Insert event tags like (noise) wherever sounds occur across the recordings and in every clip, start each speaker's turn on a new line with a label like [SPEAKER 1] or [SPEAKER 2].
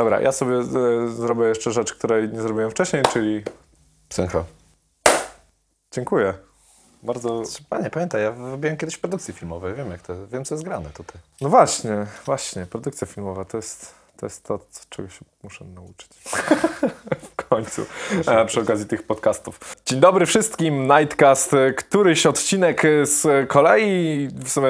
[SPEAKER 1] Dobra, ja sobie e, zrobię jeszcze rzecz, której nie zrobiłem wcześniej, czyli
[SPEAKER 2] Synchro.
[SPEAKER 1] dziękuję. Bardzo.
[SPEAKER 2] Panie, pamiętaj, ja robiłem kiedyś produkcji filmowej, wiem jak to, wiem co jest grane tutaj.
[SPEAKER 1] No właśnie, właśnie, produkcja filmowa to jest to, jest to czego się muszę nauczyć. (laughs) końcu, e, przy okazji tych podcastów. Dzień dobry wszystkim, Nightcast, któryś odcinek z kolei, w sumie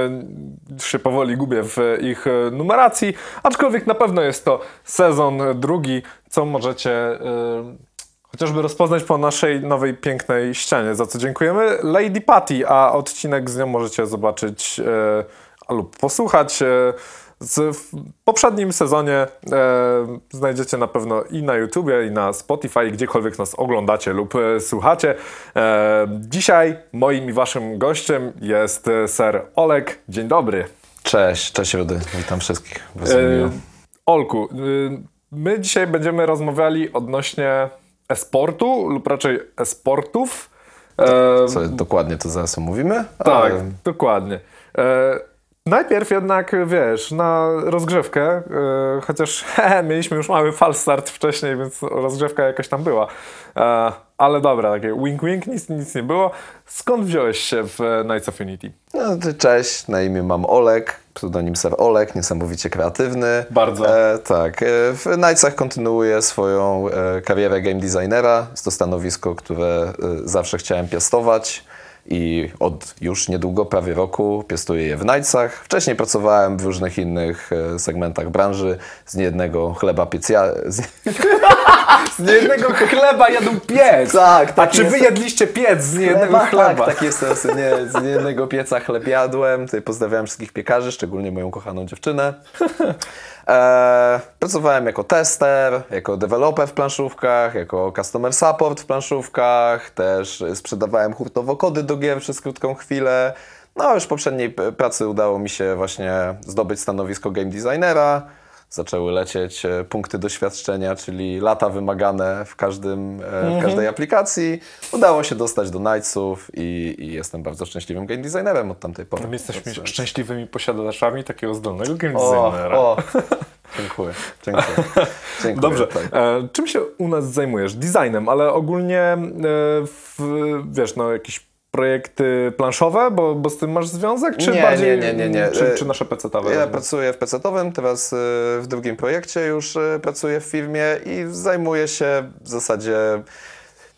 [SPEAKER 1] się powoli gubię w ich numeracji, aczkolwiek na pewno jest to sezon drugi, co możecie... E, Chociażby rozpoznać po naszej nowej pięknej ścianie, za co dziękujemy Lady Patty, a odcinek z nią możecie zobaczyć e, lub posłuchać. E, z, w poprzednim sezonie e, znajdziecie na pewno i na YouTubie, i na Spotify, gdziekolwiek nas oglądacie lub e, słuchacie. E, dzisiaj moim i waszym gościem jest e, ser Olek. Dzień dobry.
[SPEAKER 2] Cześć, cześć Rudy, witam wszystkich.
[SPEAKER 1] E, Olku, y, my dzisiaj będziemy rozmawiali odnośnie e-sportu lub raczej e-sportów. E,
[SPEAKER 2] Co dokładnie to zaraz omówimy?
[SPEAKER 1] tak,
[SPEAKER 2] ale
[SPEAKER 1] dokładnie. Najpierw jednak, wiesz, na rozgrzewkę, e, chociaż (laughs) he, mieliśmy już mały false start wcześniej, więc rozgrzewka jakaś tam była. E, ale dobra, takie wink-wink, nic, nic nie było. Skąd wziąłeś się w e, Knights of Unity?
[SPEAKER 2] No, cześć, na imię mam Olek, pseudonim Ser Olek, niesamowicie kreatywny.
[SPEAKER 1] Bardzo.
[SPEAKER 2] E, tak, w Knightsach kontynuuję swoją karierę game designera. Jest to stanowisko, które zawsze chciałem piastować i od już niedługo, prawie roku, piastuję je w Knightsach. Wcześniej pracowałem w różnych innych e, segmentach branży. Z niejednego chleba piecja... Z... (laughs)
[SPEAKER 1] Z niejednego chleba jadą piec!
[SPEAKER 2] Tak,
[SPEAKER 1] A
[SPEAKER 2] tak
[SPEAKER 1] czy wy jedliście piec z niejednego
[SPEAKER 2] Chleba,
[SPEAKER 1] chleba?
[SPEAKER 2] Tak, tak jest. Nie, z jednego pieca chleb jadłem. Tutaj pozdrawiam wszystkich piekarzy, szczególnie moją kochaną dziewczynę. E, pracowałem jako tester, jako deweloper w planszówkach, jako customer support w planszówkach. Też sprzedawałem hurtowo kody do gier przez krótką chwilę. No, już w poprzedniej pracy udało mi się właśnie zdobyć stanowisko game designera. Zaczęły lecieć e, punkty doświadczenia, czyli lata wymagane w, każdym, e, w każdej aplikacji. Udało się dostać do Knightsów i, i jestem bardzo szczęśliwym game designerem od tamtej pory.
[SPEAKER 1] My jesteśmy
[SPEAKER 2] Pracuję.
[SPEAKER 1] szczęśliwymi posiadaczami takiego zdolnego game
[SPEAKER 2] O,
[SPEAKER 1] designera.
[SPEAKER 2] o. (laughs) Dziękuję, dziękuję. dziękuję
[SPEAKER 1] Dobrze.
[SPEAKER 2] Tak.
[SPEAKER 1] E, czym się u nas zajmujesz? Designem, ale ogólnie e, w, wiesz, no jakieś projekty planszowe, bo, bo z tym masz związek? Czy
[SPEAKER 2] Nie,
[SPEAKER 1] bardziej,
[SPEAKER 2] nie, nie, nie, nie.
[SPEAKER 1] Czy, czy nasze PC-towe?
[SPEAKER 2] Ja pracuję w PC-owym, teraz y, w drugim projekcie już y, pracuję w firmie i zajmuję się w zasadzie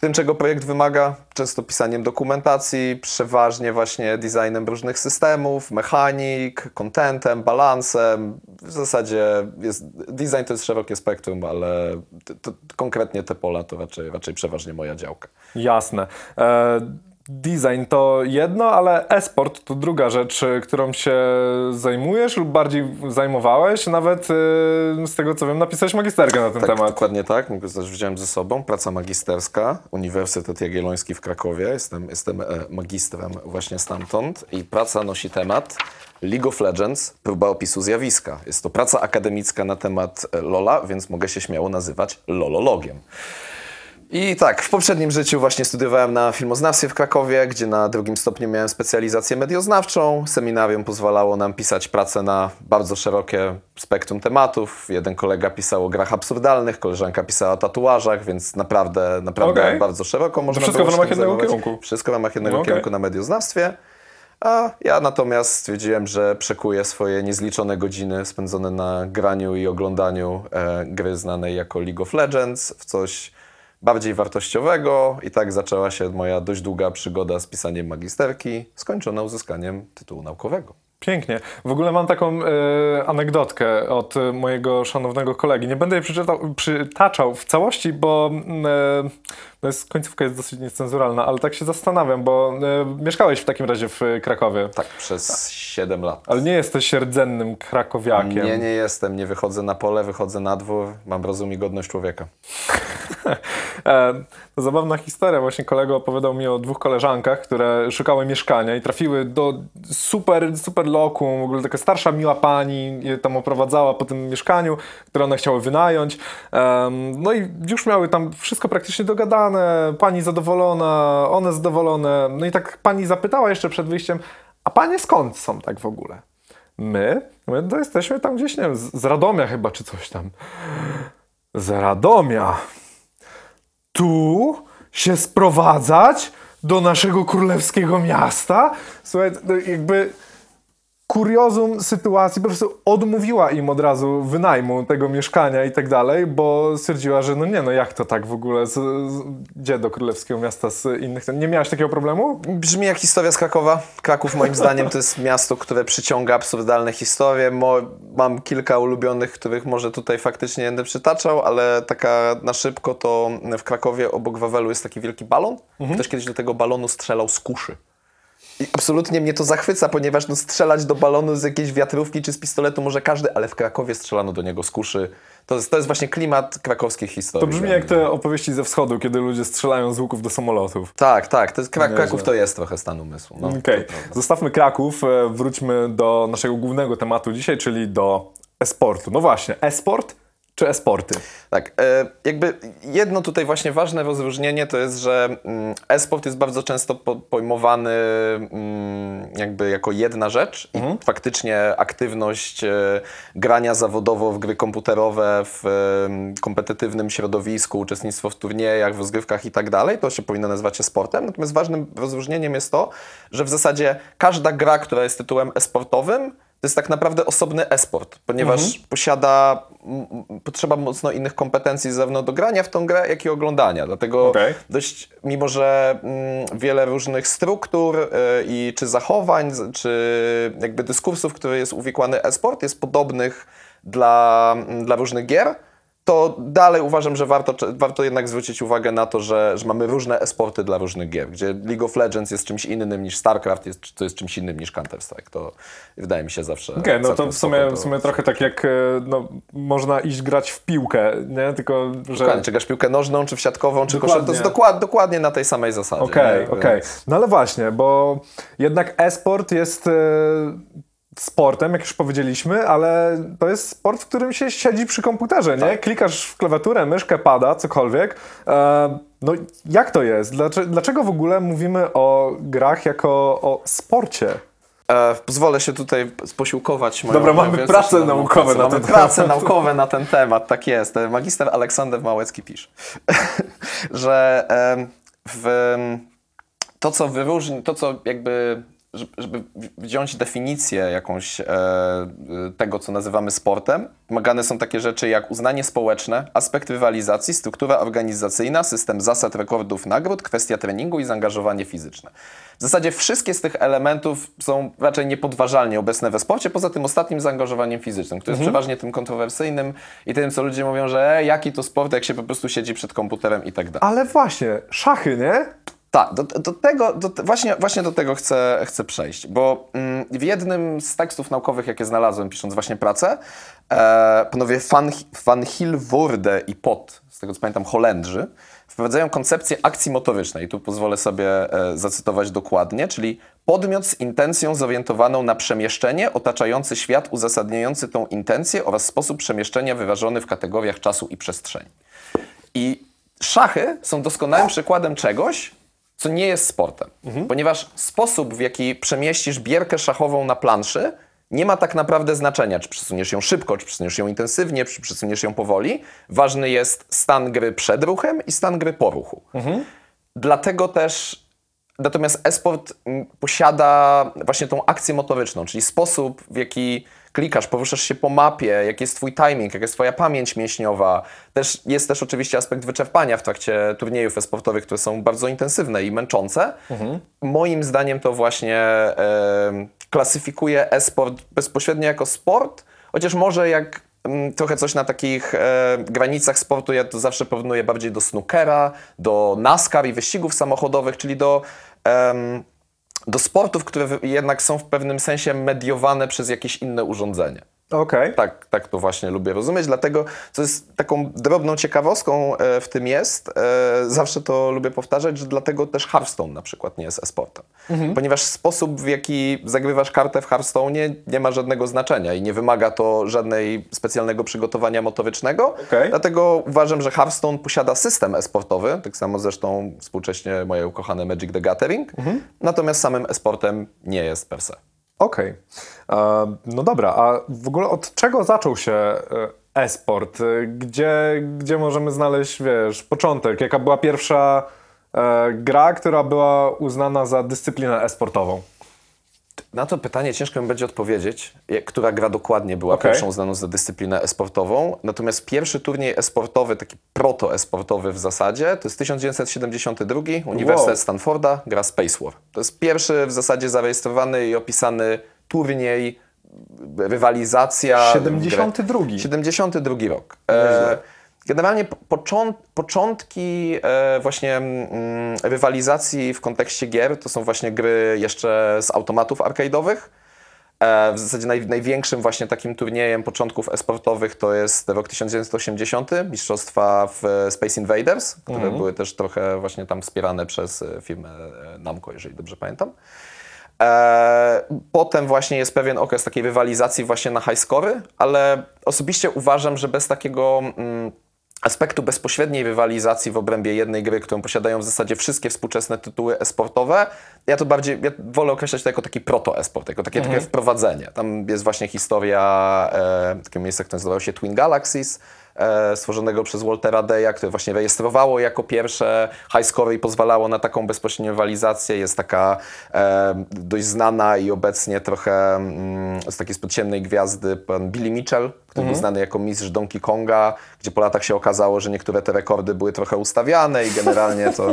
[SPEAKER 2] tym, czego projekt wymaga, często pisaniem dokumentacji, przeważnie właśnie designem różnych systemów, mechanik, contentem, balansem. W zasadzie jest, design to jest szerokie spektrum, ale t, t, konkretnie te pola to raczej, raczej przeważnie moja działka.
[SPEAKER 1] Jasne. E, design to jedno, ale e-sport to druga rzecz, e, którą się zajmujesz lub bardziej zajmowałeś. Nawet e, z tego co wiem, napisałeś magisterkę na ten
[SPEAKER 2] Tak,
[SPEAKER 1] temat.
[SPEAKER 2] dokładnie tak. Też wziąłem ze sobą. Praca magisterska, Uniwersytet Jagielloński w Krakowie. Jestem, jestem e, magistrem właśnie stamtąd. I praca nosi temat League of Legends, próba opisu zjawiska. Jest to praca akademicka na temat e, LoLa, więc mogę się śmiało nazywać lolologiem. I tak, w poprzednim życiu właśnie studiowałem na filmoznawstwie w Krakowie, gdzie na drugim stopniu miałem specjalizację medioznawczą. Seminarium pozwalało nam pisać pracę na bardzo szerokie spektrum tematów. Jeden kolega pisał o grach absurdalnych, koleżanka pisała o tatuażach, więc naprawdę, naprawdę
[SPEAKER 1] Okej.
[SPEAKER 2] bardzo szeroko można
[SPEAKER 1] wszystko
[SPEAKER 2] było
[SPEAKER 1] w ramach jednego kierunku.
[SPEAKER 2] Wszystko w ramach jednego
[SPEAKER 1] Okej.
[SPEAKER 2] kierunku na medioznawstwie. A ja natomiast stwierdziłem, że przekuję swoje niezliczone godziny spędzone na graniu i oglądaniu e, gry znanej jako League of Legends w coś bardziej wartościowego i tak zaczęła się moja dość długa przygoda z pisaniem magisterki, skończona uzyskaniem tytułu naukowego.
[SPEAKER 1] Pięknie. W ogóle mam taką e, anegdotkę od mojego szanownego kolegi. Nie będę jej przytaczał w całości, bo e, no jest, końcówka jest dosyć niecenzuralna, ale tak się zastanawiam, bo e, mieszkałeś w takim razie w Krakowie.
[SPEAKER 2] Tak, przez 7 lat.
[SPEAKER 1] Ale nie jesteś rdzennym krakowiakiem.
[SPEAKER 2] Nie, nie jestem, nie wychodzę na pole, wychodzę na dwór, mam rozum i godność człowieka. (laughs)
[SPEAKER 1] E, to zabawna historia. Właśnie kolega opowiadał mi o dwóch koleżankach, które szukały mieszkania i trafiły do super, super lokum. W ogóle taka starsza, miła pani je tam oprowadzała po tym mieszkaniu, które one chciały wynająć. No i już miały tam wszystko praktycznie dogadane. Pani zadowolona, one zadowolone. No i tak pani zapytała jeszcze przed wyjściem, a panie skąd są tak w ogóle? My? My to jesteśmy tam gdzieś, nie wiem, z z Radomia chyba, czy coś tam. z Radomia tu się sprowadzać do naszego królewskiego miasta? Słuchaj, no jakby kuriozum sytuacji po prostu odmówiła im od razu wynajmu tego mieszkania i tak dalej, bo stwierdziła, że no nie, no jak to tak w ogóle, z, z, gdzie do królewskiego miasta z innych... Nie miałaś takiego problemu?
[SPEAKER 2] Brzmi jak historia z Krakowa. Kraków moim zdaniem to jest miasto, które przyciąga absurdalne historie. Mo, mam kilka ulubionych, których może tutaj faktycznie nie będę przytaczał, ale taka na szybko to w Krakowie obok Wawelu jest taki wielki balon. Ktoś kiedyś do tego balonu strzelał z kuszy. I absolutnie mnie to zachwyca, ponieważ no, strzelać do balonu z jakiejś wiatrówki czy z pistoletu może każdy, ale w Krakowie strzelano do niego z kuszy. To jest, to jest właśnie klimat krakowskich historii.
[SPEAKER 1] To brzmi jak te opowieści ze wschodu, kiedy ludzie strzelają z łuków do samolotów.
[SPEAKER 2] Tak, tak. To jest, Krak-. Kraków to jest trochę stan umysłu. No, prawda.
[SPEAKER 1] zostawmy Kraków, e, wróćmy do naszego głównego tematu dzisiaj, czyli do e-sportu. No właśnie, e-sport czy e-sporty?
[SPEAKER 2] Tak, e, jakby jedno tutaj właśnie ważne rozróżnienie to jest, że mm, e-sport jest bardzo często po, pojmowany mm, jakby jako jedna rzecz i faktycznie aktywność e, grania zawodowo w gry komputerowe, w em, kompetytywnym środowisku, uczestnictwo w turniejach, w rozgrywkach i tak dalej, to się powinno nazywać e-sportem. Natomiast ważnym rozróżnieniem jest to, że w zasadzie każda gra, która jest tytułem e-sportowym, to jest tak naprawdę osobny e-sport, ponieważ posiada, m, m, potrzeba mocno innych kompetencji zarówno do grania w tą grę, jak i oglądania. Dlatego
[SPEAKER 1] Okej.
[SPEAKER 2] dość, mimo że mm, wiele różnych struktur y, i czy zachowań, czy jakby dyskursów, który jest uwikłany e-sport, jest podobnych dla, dla różnych gier, to dalej uważam, że warto, warto jednak zwrócić uwagę na to, że, że mamy różne e-sporty dla różnych gier, gdzie League of Legends jest czymś innym niż StarCraft, jest, to jest czymś innym niż Counter-Strike. To wydaje mi się zawsze
[SPEAKER 1] Okej, no to w sumie,
[SPEAKER 2] spoko
[SPEAKER 1] w
[SPEAKER 2] to-
[SPEAKER 1] sumie trochę tak jak e, no, można iść grać w piłkę, nie? Tylko, że...
[SPEAKER 2] Dokładnie, czy grasz piłkę nożną, czy w siatkową, czy koszę, to jest dokład, dokładnie na tej samej zasadzie.
[SPEAKER 1] Okej,
[SPEAKER 2] nie?
[SPEAKER 1] okej.
[SPEAKER 2] Więc-
[SPEAKER 1] No ale właśnie, bo jednak e-sport jest e, sportem, jak już powiedzieliśmy, ale to jest sport, w którym się siedzi przy komputerze, nie? Klikasz w klawiaturę, myszkę, pada, cokolwiek. E, no jak to jest? Dlaczego, w ogóle mówimy o grach jako o sporcie?
[SPEAKER 2] E, pozwolę się tutaj posiłkować moją
[SPEAKER 1] Dobra, mamy prace
[SPEAKER 2] pracę.
[SPEAKER 1] na
[SPEAKER 2] mamy
[SPEAKER 1] ten
[SPEAKER 2] prace
[SPEAKER 1] temat.
[SPEAKER 2] naukowe na ten temat, tak jest. E, Magister Aleksander Małecki pisze, (laughs) że w, to, co wyróżni, to, co jakby, żeby- wziąć definicję jakąś e, tego, co nazywamy sportem, wymagane są takie rzeczy jak uznanie społeczne, aspekt rywalizacji, struktura organizacyjna, system zasad, rekordów, nagród, kwestia treningu i zaangażowanie fizyczne. W zasadzie wszystkie z tych elementów są raczej niepodważalnie obecne we sporcie, poza tym ostatnim zaangażowaniem fizycznym, które jest przeważnie tym kontrowersyjnym i tym, co ludzie mówią, że e, jaki to sport, jak się po prostu siedzi przed komputerem i tak dalej.
[SPEAKER 1] Ale właśnie, szachy, nie?
[SPEAKER 2] Tak, do, do tego, do, właśnie, właśnie do tego chcę, chcę przejść, bo mm, w jednym z tekstów naukowych, jakie znalazłem, pisząc właśnie pracę, e, panowie Van, Van Hilvoorde i Pot, z tego co pamiętam Holendrzy, wprowadzają koncepcję akcji motorycznej. Tu pozwolę sobie e, zacytować dokładnie, czyli podmiot z intencją zorientowaną na przemieszczenie, otaczający świat uzasadniający tą intencję oraz sposób przemieszczenia wyrażony w kategoriach czasu i przestrzeni. I szachy są doskonałym przykładem czegoś, co nie jest sportem. Ponieważ sposób, w jaki przemieścisz bierkę szachową na planszy, nie ma tak naprawdę znaczenia, czy przesuniesz ją szybko, czy przesuniesz ją intensywnie, czy przesuniesz ją powoli. Ważny jest stan gry przed ruchem i stan gry po ruchu. Dlatego też Natomiast e-sport mm, posiada właśnie tą akcję motoryczną, czyli sposób, w jaki klikasz, poruszasz się po mapie, jaki jest twój timing, jaka jest twoja pamięć mięśniowa. Też, jest też oczywiście aspekt wyczerpania w trakcie turniejów e-sportowych, które są bardzo intensywne i męczące. Moim zdaniem to właśnie em, klasyfikuje e-sport bezpośrednio jako sport, chociaż może jak mm, trochę coś na takich e, granicach sportu, ja to zawsze porównuję bardziej do snookera, do NASCAR i wyścigów samochodowych, czyli do, em, do sportów, które jednak są w pewnym sensie mediowane przez jakieś inne urządzenie.
[SPEAKER 1] Okej.
[SPEAKER 2] Tak, tak to właśnie lubię rozumieć, dlatego co jest taką drobną ciekawostką e, w tym jest, e, zawsze to lubię powtarzać, że dlatego też Hearthstone na przykład nie jest e-sportem. Ponieważ sposób w jaki zagrywasz kartę w Hearthstone nie ma żadnego znaczenia i nie wymaga to żadnej specjalnego przygotowania motorycznego.
[SPEAKER 1] Okej.
[SPEAKER 2] Dlatego uważam, że Hearthstone posiada system e-sportowy, tak samo zresztą współcześnie moje ukochane Magic the Gathering, natomiast samym e-sportem nie jest per se.
[SPEAKER 1] Okej. E, No dobra, a w ogóle od czego zaczął się e, e-sport. Y, Gdzie, gdzie możemy znaleźć, wiesz, początek? Jaka była pierwsza e, gra, która była uznana za dyscyplinę e-sportową?
[SPEAKER 2] Na to pytanie ciężko mi będzie odpowiedzieć, jak- która gra dokładnie była
[SPEAKER 1] Okej.
[SPEAKER 2] pierwszą uznaną za dyscyplinę e-sportową. Natomiast pierwszy turniej e-sportowy, taki proto-e-sportowy w zasadzie, to jest 1972, Uniwersytet
[SPEAKER 1] Wow.
[SPEAKER 2] Stanforda, gra Space War. To jest pierwszy w zasadzie zarejestrowany i opisany turniej, rywalizacja.
[SPEAKER 1] 72.
[SPEAKER 2] 72 rok. E, generalnie po- począt, początki e, właśnie mm, rywalizacji w kontekście gier to są właśnie gry jeszcze z automatów arcade'owych. E, w zasadzie naj, największym właśnie takim turniejem początków e-sportowych to jest rok 1980, mistrzostwa w e, Space Invaders, które były też trochę właśnie tam wspierane przez firmę Namco, jeżeli dobrze pamiętam. Potem właśnie jest pewien okres takiej rywalizacji właśnie na high scory, ale osobiście uważam, że bez takiego mm, aspektu bezpośredniej rywalizacji w obrębie jednej gry, którą posiadają w zasadzie wszystkie współczesne tytuły e-sportowe, ja to bardziej, ja wolę określać to jako taki proto-esport, jako takie, takie wprowadzenie. Tam jest właśnie historia e, takiego miejsca, które nazywało się Twin Galaxies, stworzonego przez Waltera Deya, które właśnie rejestrowało jako pierwsze high score i pozwalało na taką bezpośrednią rywalizację. Jest taka e, dość znana i obecnie trochę mm, z takiej spod ciemnej gwiazdy pan Billy Mitchell, który był znany jako mistrz Donkey Konga, gdzie po latach się okazało, że niektóre te rekordy były trochę ustawiane i generalnie to,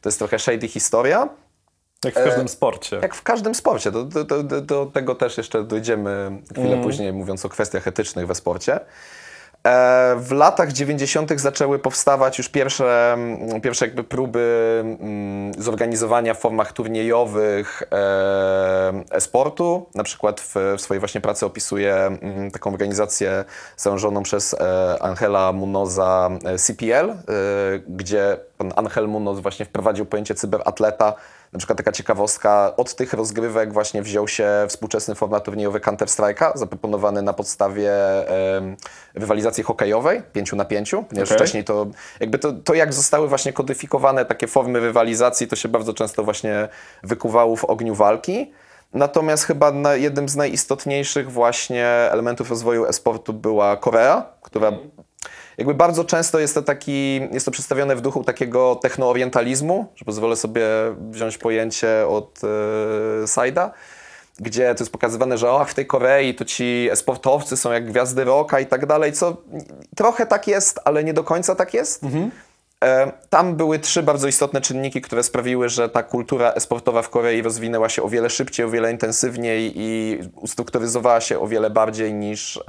[SPEAKER 2] to jest trochę shady historia.
[SPEAKER 1] Jak w każdym sporcie.
[SPEAKER 2] Jak w każdym sporcie. Do, do, do, do- do tego też jeszcze dojdziemy chwilę później, mówiąc o kwestiach etycznych we sporcie. E, w latach 90. zaczęły powstawać już pierwsze, mm, pierwsze jakby próby mm, zorganizowania w formach turniejowych e, e-sportu. Na przykład w, w swojej właśnie pracy opisuję mm, taką organizację założoną przez e, Angela Munoza CPL, gdzie pan Angel Munoz właśnie wprowadził pojęcie cyberatleta. Na przykład taka ciekawostka, od tych rozgrywek właśnie wziął się współczesny format turniejowy Counter-Strike'a, zaproponowany na podstawie em, rywalizacji hokejowej, 5 na 5, ponieważ
[SPEAKER 1] Okej.
[SPEAKER 2] wcześniej to jakby to, to jak zostały właśnie kodyfikowane takie formy rywalizacji, to się bardzo często właśnie wykuwało w ogniu walki. Natomiast chyba na jednym z najistotniejszych właśnie elementów rozwoju e-sportu była Korea, która jakby bardzo często jest to taki, jest to przedstawione w duchu takiego technoorientalizmu, że pozwolę sobie wziąć pojęcie od e, Saida, gdzie to jest pokazywane, że o, w tej Korei to ci sportowcy są jak gwiazdy rocka i tak dalej, co trochę tak jest, ale nie do końca tak jest. E, Tam były trzy bardzo istotne czynniki, które sprawiły, że ta kultura sportowa w Korei rozwinęła się o wiele szybciej, o wiele intensywniej i ustrukturyzowała się o wiele bardziej niż,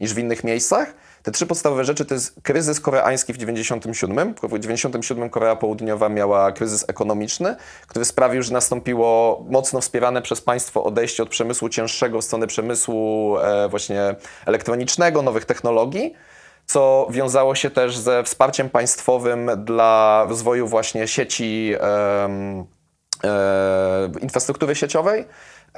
[SPEAKER 2] niż w innych miejscach. Te trzy podstawowe rzeczy to jest kryzys koreański w 97. W 97 Korea Południowa miała kryzys ekonomiczny, który sprawił, że nastąpiło mocno wspierane przez państwo odejście od przemysłu cięższego w stronę przemysłu e, właśnie elektronicznego, nowych technologii co wiązało się też ze wsparciem państwowym dla rozwoju właśnie sieci em, e, infrastruktury sieciowej.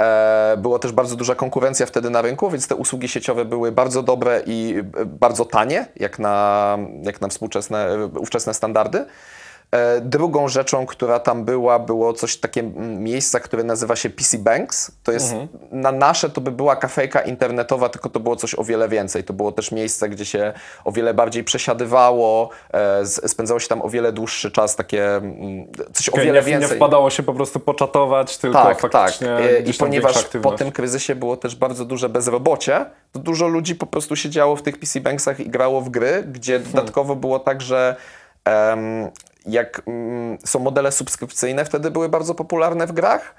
[SPEAKER 2] E, Była też bardzo duża konkurencja wtedy na rynku, więc te usługi sieciowe były bardzo dobre i e, bardzo tanie, jak na, jak na współczesne, e, ówczesne standardy. E, Drugą rzeczą, która tam była, było coś takie mm, miejsca, które nazywa się PC Banks. To jest na nasze to by była kafejka internetowa, tylko to było coś o wiele więcej. To było też miejsce, gdzie się o wiele bardziej przesiadywało, e, spędzało się tam o wiele dłuższy czas, takie coś o
[SPEAKER 1] Okej,
[SPEAKER 2] wiele
[SPEAKER 1] nie, nie
[SPEAKER 2] więcej.
[SPEAKER 1] wpadało się po prostu poczatować, tylko
[SPEAKER 2] Tak, tak.
[SPEAKER 1] faktycznie
[SPEAKER 2] E, I
[SPEAKER 1] tam
[SPEAKER 2] ponieważ po tym kryzysie było też bardzo duże bezrobocie, to dużo ludzi po prostu siedziało w tych PC Banksach i grało w gry, gdzie
[SPEAKER 1] Hmm.
[SPEAKER 2] dodatkowo było tak, że jak mm, są modele subskrypcyjne, wtedy były bardzo popularne w grach.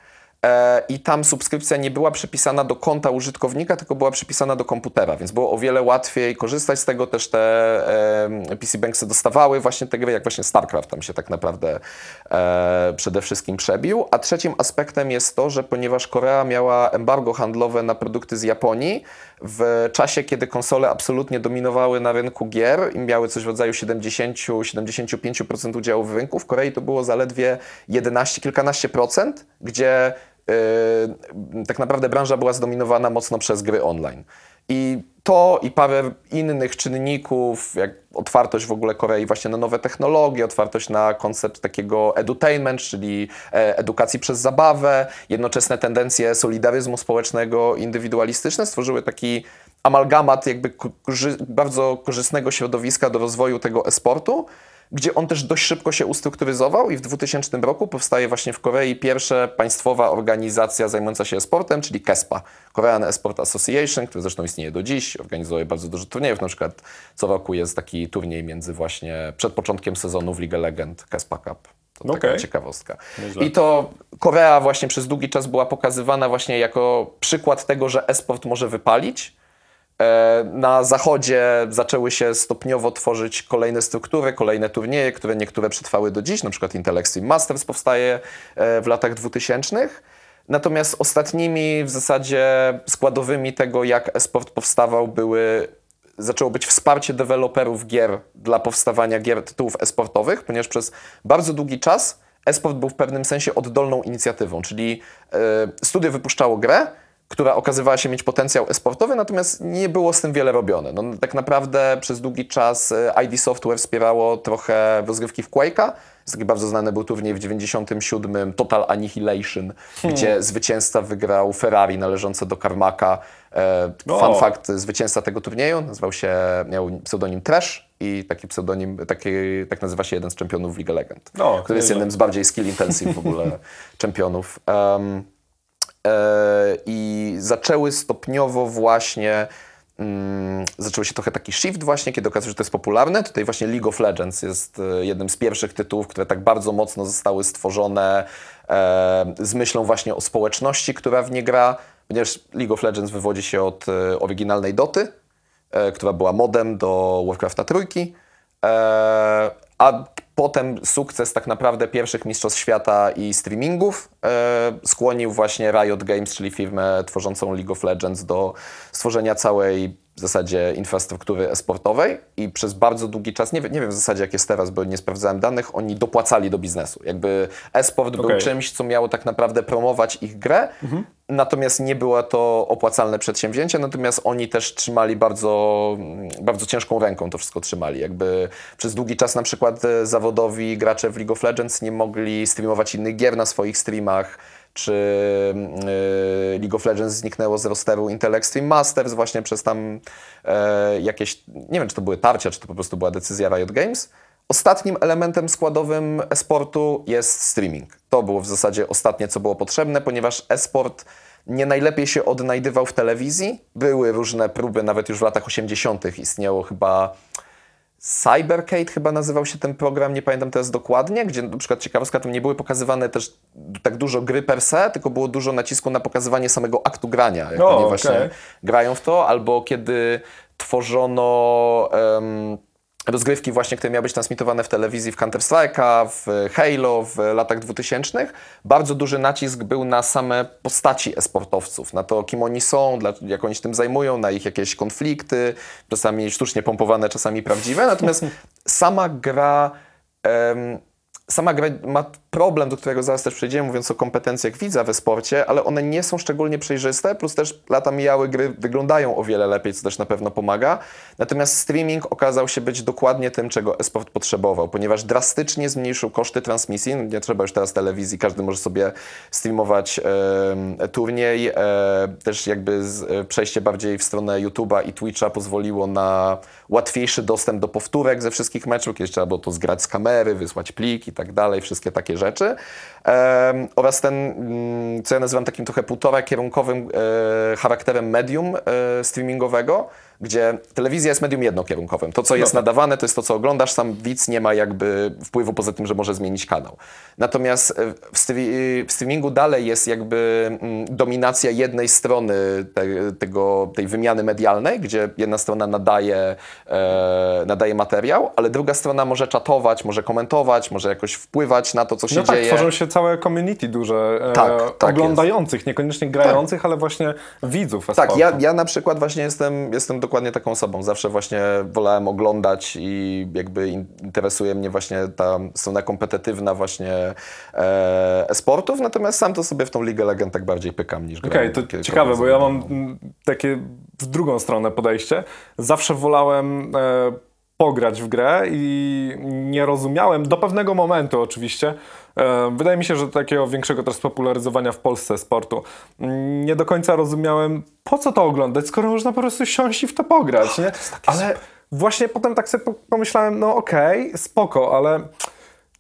[SPEAKER 2] E, I tam subskrypcja nie była przypisana do konta użytkownika, tylko była przypisana do komputera, więc było o wiele łatwiej korzystać z tego. Też te em, PC Banksy dostawały właśnie te gry, jak właśnie StarCraft tam się tak naprawdę e, przede wszystkim przebił. A trzecim aspektem jest to, że ponieważ Korea miała embargo handlowe na produkty z Japonii, w czasie, kiedy konsole absolutnie dominowały na rynku gier i miały coś w rodzaju 70-75% udziału w rynku, w Korei to było zaledwie 11, kilkanaście procent, gdzie yy, tak naprawdę branża była zdominowana mocno przez gry online. I to i parę innych czynników, jak otwartość w ogóle Korei właśnie na nowe technologie, otwartość na koncept takiego edutainment, czyli e, edukacji przez zabawę, jednoczesne tendencje solidaryzmu społecznego, indywidualistyczne stworzyły taki amalgamat jakby korzy bardzo korzystnego środowiska do rozwoju tego e-sportu, gdzie on też dość szybko się ustrukturyzował i w 2000 roku powstaje właśnie w Korei pierwsza państwowa organizacja zajmująca się e-sportem, czyli KESPA, Korean Esport Association, który zresztą istnieje do dziś, organizuje bardzo dużo turniejów, na przykład co roku jest taki turniej między właśnie przed początkiem sezonu w League Legend KESPA Cup. To taka
[SPEAKER 1] Okej.
[SPEAKER 2] ciekawostka.
[SPEAKER 1] Nieźle.
[SPEAKER 2] I to Korea właśnie przez długi czas była pokazywana właśnie jako przykład tego, że e-sport może wypalić. E, Na zachodzie zaczęły się stopniowo tworzyć kolejne struktury, kolejne turnieje, które niektóre przetrwały do dziś, na przykład Intel Extreme Masters powstaje e, w latach 2000. Natomiast ostatnimi w zasadzie składowymi tego, jak e-sport powstawał, były zaczęło być wsparcie deweloperów gier dla powstawania gier tytułów e-sportowych, ponieważ przez bardzo długi czas e-sport był w pewnym sensie oddolną inicjatywą, czyli e, studio wypuszczało grę, która okazywała się mieć potencjał e-sportowy, natomiast nie było z tym wiele robione. No, tak naprawdę przez długi czas e, ID Software wspierało trochę rozgrywki w Quake'a. Taki bardzo znany był turniej w 97 Total Annihilation, gdzie zwycięzca wygrał Ferrari należące do Carmacka. E,
[SPEAKER 1] O.
[SPEAKER 2] Fun fact, zwycięzca tego turnieju nazywał się, miał pseudonim Trash i taki pseudonim, taki, tak nazywa się jeden z czempionów League of Legends,
[SPEAKER 1] O,
[SPEAKER 2] który jest jednym z bardziej skill intensive w ogóle (laughs) czempionów. Um, I zaczęły stopniowo właśnie mm, zaczął się trochę taki shift właśnie, kiedy okazało się, że to jest popularne. Tutaj właśnie League of Legends jest e, jednym z pierwszych tytułów, które tak bardzo mocno zostały stworzone e, z myślą właśnie o społeczności, która w nie gra, ponieważ League of Legends wywodzi się od e, oryginalnej Doty, e, która była modem do Warcrafta trójki, e, a potem sukces tak naprawdę pierwszych mistrzostw świata i streamingów e, skłonił właśnie Riot Games, czyli firmę tworzącą League of Legends do stworzenia całej w zasadzie infrastruktury e-sportowej i przez bardzo długi czas, nie, wiem- nie wiem w zasadzie jak jest teraz, bo nie sprawdzałem danych, oni dopłacali do biznesu. Jakby e-sport był
[SPEAKER 1] Okej.
[SPEAKER 2] czymś, co miało tak naprawdę promować ich grę, natomiast nie było to opłacalne przedsięwzięcie, natomiast oni też trzymali bardzo, bardzo ciężką ręką, to wszystko trzymali. Jakby przez długi czas na przykład e, zawodowi gracze w League of Legends nie mogli streamować innych gier na swoich streamach, czy y, League of Legends zniknęło z rosteru Intel Extreme Masters właśnie przez tam e, jakieś, nie wiem czy to były tarcia, czy to po prostu była decyzja Riot Games. Ostatnim elementem składowym e-sportu jest streaming. To było w zasadzie ostatnie, co było potrzebne, ponieważ e-sport nie najlepiej się odnajdywał w telewizji. Były różne próby, nawet już w latach 80. istniało chyba Cybercade chyba nazywał się ten program, nie pamiętam teraz dokładnie, gdzie na przykład ciekawostka, tam nie były pokazywane też tak dużo gry per se, tylko było dużo nacisku na pokazywanie samego aktu grania, jak
[SPEAKER 1] O,
[SPEAKER 2] oni
[SPEAKER 1] okej.
[SPEAKER 2] właśnie grają w to, albo kiedy tworzono em, rozgrywki właśnie, które miały być transmitowane w telewizji w Counter-Strike'a, w Halo w latach 2000, bardzo duży nacisk był na same postaci e-sportowców, na to, kim oni są, jak oni się tym zajmują, na ich jakieś konflikty, czasami sztucznie pompowane, czasami prawdziwe. Natomiast sama gra... em, Sama gra ma problem, do którego zaraz też przejdziemy, mówiąc o kompetencjach widza we sporcie, ale one nie są szczególnie przejrzyste, plus też lata mijały, gry wyglądają o wiele lepiej, co też na pewno pomaga. Natomiast streaming okazał się być dokładnie tym, czego esport potrzebował, ponieważ drastycznie zmniejszył koszty transmisji. Nie trzeba już teraz telewizji, każdy może sobie streamować e, turniej. E, też jakby z, e, przejście bardziej w stronę YouTube'a i Twitcha pozwoliło na łatwiejszy dostęp do powtórek ze wszystkich meczów, kiedyś trzeba było to zgrać z kamery, wysłać plik i tak dalej, wszystkie takie rzeczy. Em, oraz ten, mm, co ja nazywam takim trochę półtora kierunkowym e, charakterem medium e, streamingowego, gdzie telewizja jest medium jednokierunkowym. To, co jest nadawane, to jest to, co oglądasz, sam widz nie ma jakby wpływu poza tym, że może zmienić kanał. Natomiast e, w, stre- w streamingu dalej jest jakby mm, dominacja jednej strony te, tego, tej wymiany medialnej, gdzie jedna strona nadaje, e, nadaje materiał, ale druga strona może czatować, może komentować, może jakoś wpływać na to, co się
[SPEAKER 1] No tak,
[SPEAKER 2] dzieje.
[SPEAKER 1] tworzą się całe community duże e,
[SPEAKER 2] Tak, tak
[SPEAKER 1] oglądających, niekoniecznie grających, ale właśnie widzów.
[SPEAKER 2] Tak, ja, ja na przykład właśnie jestem, jestem dokładnie taką osobą. Zawsze właśnie wolałem oglądać i jakby in- interesuje mnie właśnie ta strona kompetytywna właśnie e, e-sportów, natomiast sam to sobie w tą Ligę Legend tak bardziej pykam niż
[SPEAKER 1] Okej,
[SPEAKER 2] grałem
[SPEAKER 1] to ciekawe, bo ja mam takie w drugą stronę podejście. Zawsze wolałem e, pograć w grę i nie rozumiałem, do pewnego momentu oczywiście, wydaje mi się, że takiego większego też spopularyzowania w Polsce sportu, mm, nie do końca rozumiałem, po co to oglądać, skoro można po prostu siąść i w to pograć, nie? Ale właśnie potem tak sobie po- pomyślałem, no okej, spoko, ale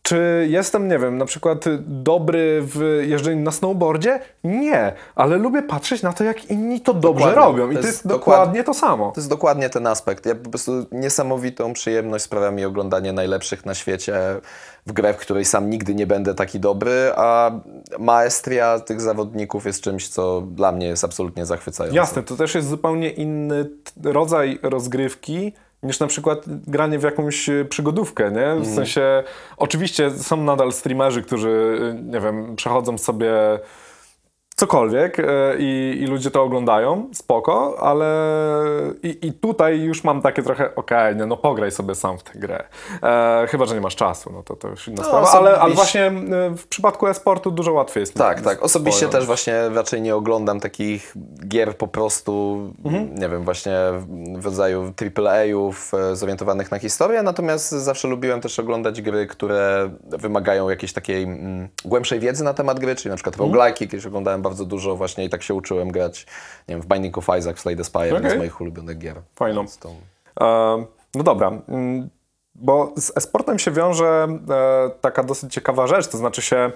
[SPEAKER 1] czy jestem, nie wiem, na przykład dobry w jeżdżeniu na snowboardzie? Nie, ale lubię patrzeć na to, jak inni to dobrze
[SPEAKER 2] Dokładnie.
[SPEAKER 1] robią. I
[SPEAKER 2] To
[SPEAKER 1] to
[SPEAKER 2] jest
[SPEAKER 1] jest dokładnie to samo.
[SPEAKER 2] To jest dokładnie ten aspekt. Ja po prostu niesamowitą przyjemność sprawia mi oglądanie najlepszych na świecie w grę, w której sam nigdy nie będę taki dobry, a maestria tych zawodników jest czymś, co dla mnie jest absolutnie zachwycające.
[SPEAKER 1] Jasne, to też jest zupełnie inny rodzaj rozgrywki niż na przykład granie w jakąś e, przygodówkę, nie? W
[SPEAKER 2] Mhm.
[SPEAKER 1] sensie, oczywiście są nadal streamerzy, którzy, e, nie wiem, przechodzą sobie cokolwiek e, i, i ludzie to oglądają, spoko, ale i, i tutaj już mam takie trochę, okej, nie, no pograj sobie sam w tę grę. E, chyba, że nie masz czasu, no to to już inna
[SPEAKER 2] No,
[SPEAKER 1] sprawa, ale, ale
[SPEAKER 2] osobiście-
[SPEAKER 1] właśnie w przypadku e-sportu dużo łatwiej jest.
[SPEAKER 2] Tak, tak. Osobiście
[SPEAKER 1] swoją-
[SPEAKER 2] też właśnie raczej nie oglądam takich gier po prostu,
[SPEAKER 1] Mhm.
[SPEAKER 2] nie wiem, właśnie w rodzaju AAA-ów e, zorientowanych na historię, natomiast zawsze lubiłem też oglądać gry, które wymagają jakiejś takiej mm, głębszej wiedzy na temat gry, czyli na przykład
[SPEAKER 1] Mhm.
[SPEAKER 2] roguelike'i, kiedyś oglądałem bardzo dużo właśnie i tak się uczyłem grać, nie wiem, w Binding of Isaac, Slay the Spire, jedna z moich ulubionych gier.
[SPEAKER 1] Fajną.
[SPEAKER 2] To-
[SPEAKER 1] E, no dobra, mm, bo z e-sportem się wiąże e, taka dosyć ciekawa rzecz, to znaczy się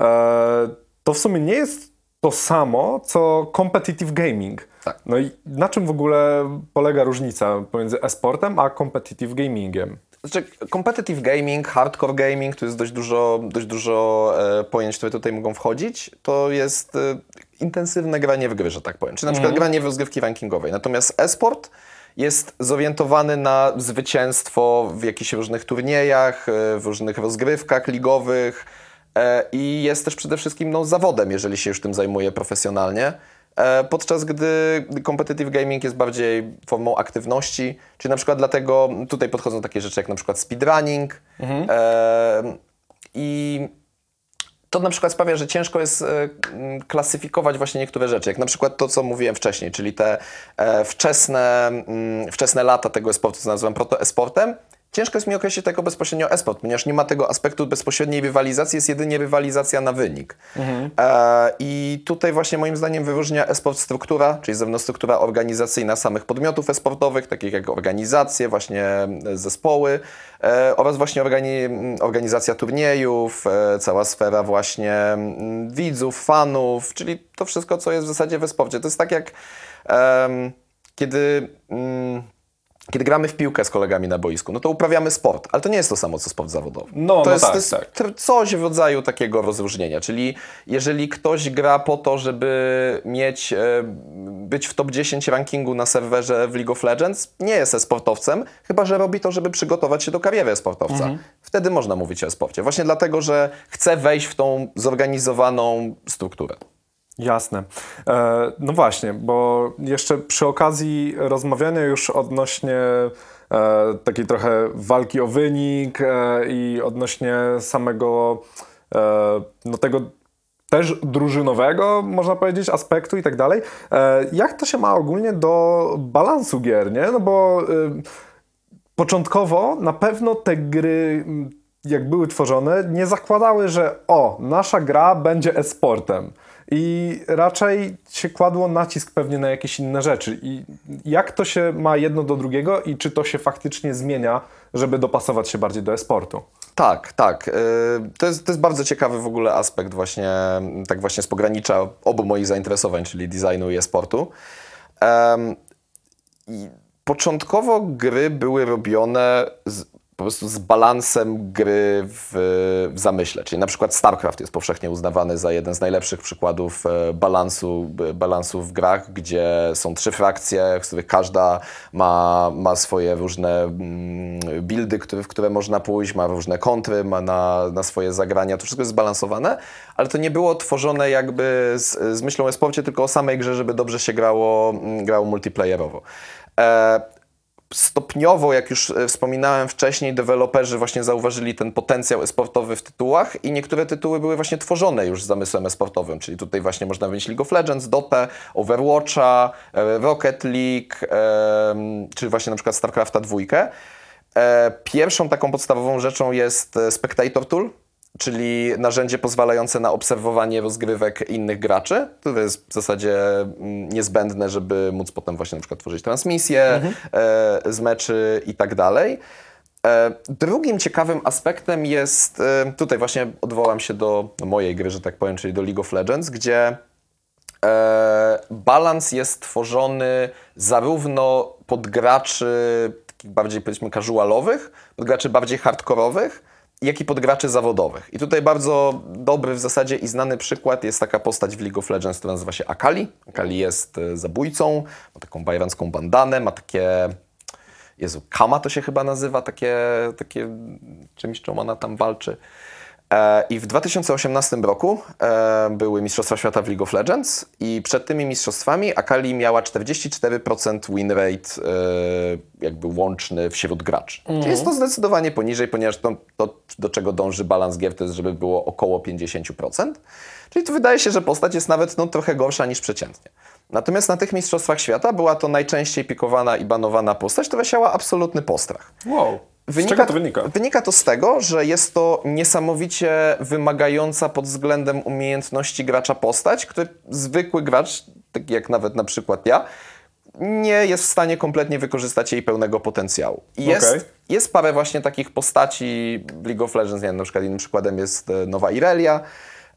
[SPEAKER 1] e, to w sumie nie jest to samo, co competitive gaming.
[SPEAKER 2] Tak.
[SPEAKER 1] No i na czym w ogóle polega różnica pomiędzy e-sportem a competitive gamingiem?
[SPEAKER 2] Znaczy, competitive gaming, hardcore gaming, tu jest dość dużo, dość dużo e, pojęć, które tutaj mogą wchodzić. To jest e, intensywne granie w gry, że tak powiem. Czy na przykład granie w rozgrywki rankingowej. Natomiast e-sport jest zorientowany na zwycięstwo w jakichś różnych turniejach, e, w różnych rozgrywkach ligowych e, i jest też przede wszystkim no, zawodem, jeżeli się już tym zajmuje profesjonalnie. E, Podczas gdy competitive gaming jest bardziej formą aktywności, czyli na przykład dlatego tutaj podchodzą takie rzeczy jak na przykład speedrunning e, i to na przykład sprawia, że ciężko jest e, klasyfikować właśnie niektóre rzeczy, jak na przykład to, co mówiłem wcześniej, czyli te wczesne, mm, wczesne lata tego esportu, co nazywam proto-esportem. Ciężko jest mi określić tego bezpośrednio esport, ponieważ nie ma tego aspektu bezpośredniej rywalizacji, jest jedynie rywalizacja na wynik. E, I tutaj właśnie moim zdaniem wyróżnia esport struktura, czyli zarówno struktura organizacyjna samych podmiotów esportowych, takich jak organizacje, właśnie e, zespoły e, oraz właśnie organi organizacja turniejów, e, cała sfera właśnie widzów, fanów, czyli to wszystko, co jest w zasadzie w esporcie. To jest tak jak kiedy... mm, kiedy gramy w piłkę z kolegami na boisku, no to uprawiamy sport, ale to nie jest to samo, co sport zawodowy.
[SPEAKER 1] No,
[SPEAKER 2] to
[SPEAKER 1] no
[SPEAKER 2] jest,
[SPEAKER 1] tak,
[SPEAKER 2] to jest
[SPEAKER 1] tak.
[SPEAKER 2] coś w rodzaju takiego rozróżnienia, czyli jeżeli ktoś gra po to, żeby mieć, e, być w top 10 rankingu na serwerze w League of Legends, nie jest e-sportowcem, chyba że robi to, żeby przygotować się do kariery e-sportowca.
[SPEAKER 1] Mhm.
[SPEAKER 2] Wtedy można mówić o e-sporcie. Właśnie dlatego, że chce wejść w tą zorganizowaną strukturę.
[SPEAKER 1] Jasne. E, no właśnie, bo jeszcze przy okazji rozmawiania już odnośnie e, takiej trochę walki o wynik e, i odnośnie samego no tego też drużynowego, można powiedzieć, aspektu i tak dalej. Jak to się ma ogólnie do balansu gier, nie? No bo początkowo na pewno te gry, jak były tworzone, nie zakładały, że o, nasza gra będzie e-sportem. I raczej się kładło nacisk pewnie na jakieś inne rzeczy. I jak to się ma jedno do drugiego i czy to się faktycznie zmienia, żeby dopasować się bardziej do e-sportu?
[SPEAKER 2] Tak, tak. Y, To jest, to jest bardzo ciekawy w ogóle aspekt właśnie, tak właśnie z pogranicza obu moich zainteresowań, czyli designu i e-sportu. Początkowo gry były robione z, po prostu z balansem gry w, w zamyśle. Czyli na przykład StarCraft jest powszechnie uznawany za jeden z najlepszych przykładów e, balansu, balansu w grach, gdzie są trzy frakcje, z których każda ma, ma swoje różne mm, buildy, w które można pójść, ma różne kontry, ma na, na swoje zagrania. To wszystko jest zbalansowane, ale to nie było tworzone jakby z, z myślą o sporcie, tylko o samej grze, żeby dobrze się grało, grało multiplayerowo. E, stopniowo, jak już e, wspominałem wcześniej, deweloperzy właśnie zauważyli ten potencjał esportowy w tytułach i niektóre tytuły były właśnie tworzone już z zamysłem esportowym, czyli tutaj właśnie można wymienić League of Legends, Dota, Overwatcha, e, Rocket League, czy właśnie na przykład StarCrafta dwójkę. E, pierwszą taką podstawową rzeczą jest Spectator Tool, czyli narzędzie pozwalające na obserwowanie rozgrywek innych graczy. To jest w zasadzie mm, niezbędne, żeby móc potem właśnie na przykład tworzyć transmisje e, z meczy i tak dalej. E, drugim ciekawym aspektem jest, e, tutaj właśnie odwołam się do mojej gry, że tak powiem, czyli do League of Legends, gdzie balans jest tworzony zarówno pod graczy takich bardziej powiedzmy casualowych, pod graczy bardziej hardkorowych, jak i pod graczy zawodowych. I tutaj bardzo dobry w zasadzie i znany przykład jest taka postać w League of Legends, która nazywa się Akali. Akali jest e, zabójcą, ma taką bajerancką bandanę, ma takie... Jezu, Kama to się chyba nazywa, takie, takie czymś, czym ona tam walczy. I w 2018 roku e, były Mistrzostwa Świata w League of Legends i przed tymi mistrzostwami Akali miała 44% win rate e, jakby łączny wśród graczy. Czyli jest to zdecydowanie poniżej, ponieważ to, to, do czego dąży balans gier, to jest, żeby było około 50%. Czyli tu wydaje się, że postać jest nawet no, trochę gorsza niż przeciętnie. Natomiast na tych Mistrzostwach Świata była to najczęściej pikowana i banowana postać, która siała absolutny postrach.
[SPEAKER 1] Wow. Z czego to wynika?
[SPEAKER 2] Wynika to z tego, że jest to niesamowicie wymagająca pod względem umiejętności gracza postać, który zwykły gracz, taki jak nawet na przykład ja, nie jest w stanie kompletnie wykorzystać jej pełnego potencjału. Jest,
[SPEAKER 1] Okej.
[SPEAKER 2] jest parę właśnie takich postaci w League of Legends, nie wiem, na przykład innym przykładem jest e, Nowa Irelia,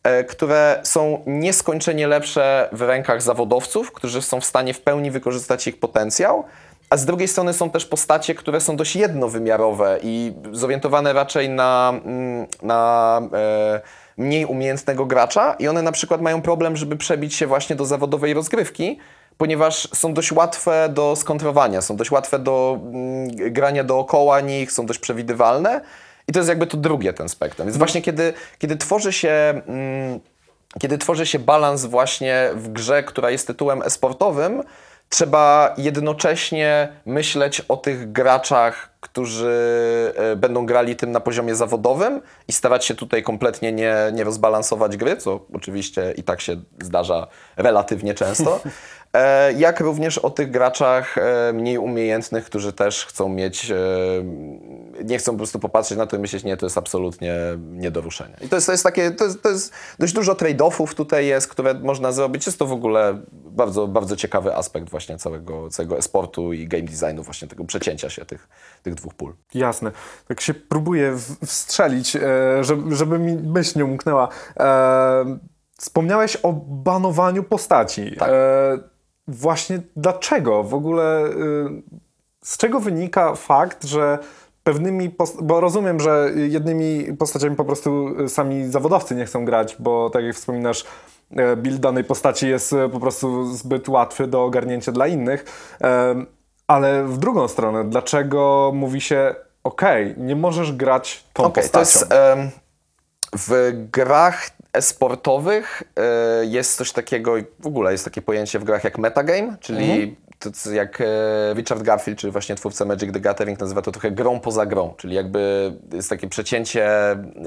[SPEAKER 2] e, które są nieskończenie lepsze w rękach zawodowców, którzy są w stanie w pełni wykorzystać ich potencjał, a z drugiej strony są też postacie, które są dość jednowymiarowe i zorientowane raczej na, mm, na e, mniej umiejętnego gracza i one na przykład mają problem, żeby przebić się właśnie do zawodowej rozgrywki, ponieważ są dość łatwe do skontrowania, są dość łatwe do mm, grania dookoła nich, są dość przewidywalne i to jest jakby to drugie ten spektrum. Więc właśnie kiedy, kiedy tworzy się... Mm, kiedy tworzy się balans właśnie w grze, która jest tytułem esportowym, trzeba jednocześnie myśleć o tych graczach, którzy e, będą grali tym na poziomie zawodowym i starać się tutaj kompletnie nie, nie rozbalansować gry, co oczywiście i tak się zdarza relatywnie często. (laughs) E, Jak również o tych graczach e, mniej umiejętnych, którzy też chcą mieć, e, nie chcą po prostu popatrzeć na to i myśleć, nie, to jest absolutnie nie do ruszenia. I to jest, to jest takie, to jest, to jest dość dużo trade-offów tutaj jest, które można zrobić. Jest to w ogóle bardzo, bardzo ciekawy aspekt właśnie całego, całego esportu i game designu, właśnie tego przecięcia się tych, tych dwóch pól.
[SPEAKER 1] Jasne. Tak się próbuję wstrzelić, żeby, żeby mi myśl nie umknęła. Wspomniałeś o banowaniu postaci.
[SPEAKER 2] Tak.
[SPEAKER 1] Właśnie dlaczego? W ogóle e, z czego wynika fakt, że pewnymi, bo rozumiem, że jednymi postaciami po prostu sami zawodowcy nie chcą grać, bo tak jak wspominasz, e, build danej postaci jest po prostu zbyt łatwy do ogarnięcia dla innych. Ale w drugą stronę, dlaczego mówi się, okej, nie możesz grać tą
[SPEAKER 2] to
[SPEAKER 1] postacią?
[SPEAKER 2] jest em, w grach esportowych e, jest coś takiego, w ogóle jest takie pojęcie w grach jak metagame, czyli to, co jak e, Richard Garfield, czyli właśnie twórca Magic the Gathering, nazywa to trochę grą poza grą, czyli jakby jest takie przecięcie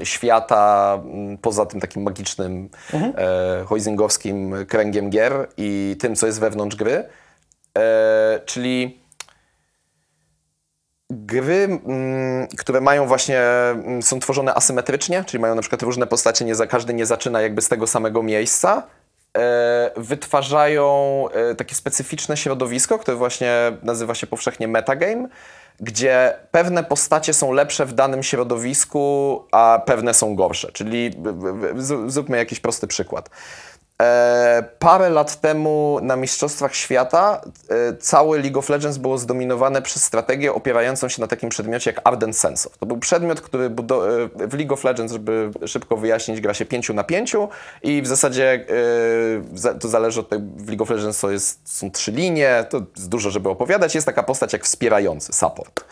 [SPEAKER 2] świata mm, poza tym takim magicznym, e, hoisingowskim kręgiem gier i tym, co jest wewnątrz gry. Czyli gry, mm, które mają właśnie, mm, są tworzone asymetrycznie, czyli mają na przykład różne postacie, nie każdy nie zaczyna jakby z tego samego miejsca, e, wytwarzają e, takie specyficzne środowisko, które właśnie nazywa się powszechnie metagame, gdzie pewne postacie są lepsze w danym środowisku, a pewne są gorsze. Czyli zróbmy jakiś prosty przykład. E, parę lat temu na Mistrzostwach Świata e, cały League of Legends było zdominowane przez strategię opierającą się na takim przedmiocie jak Ardent Sense of. To był przedmiot, który e, w League of Legends, żeby szybko wyjaśnić, gra się pięciu na pięciu i w zasadzie za- to zależy od tego, w League of Legends to jest, są trzy linie, to jest dużo, żeby opowiadać. Jest taka postać jak wspierający, support.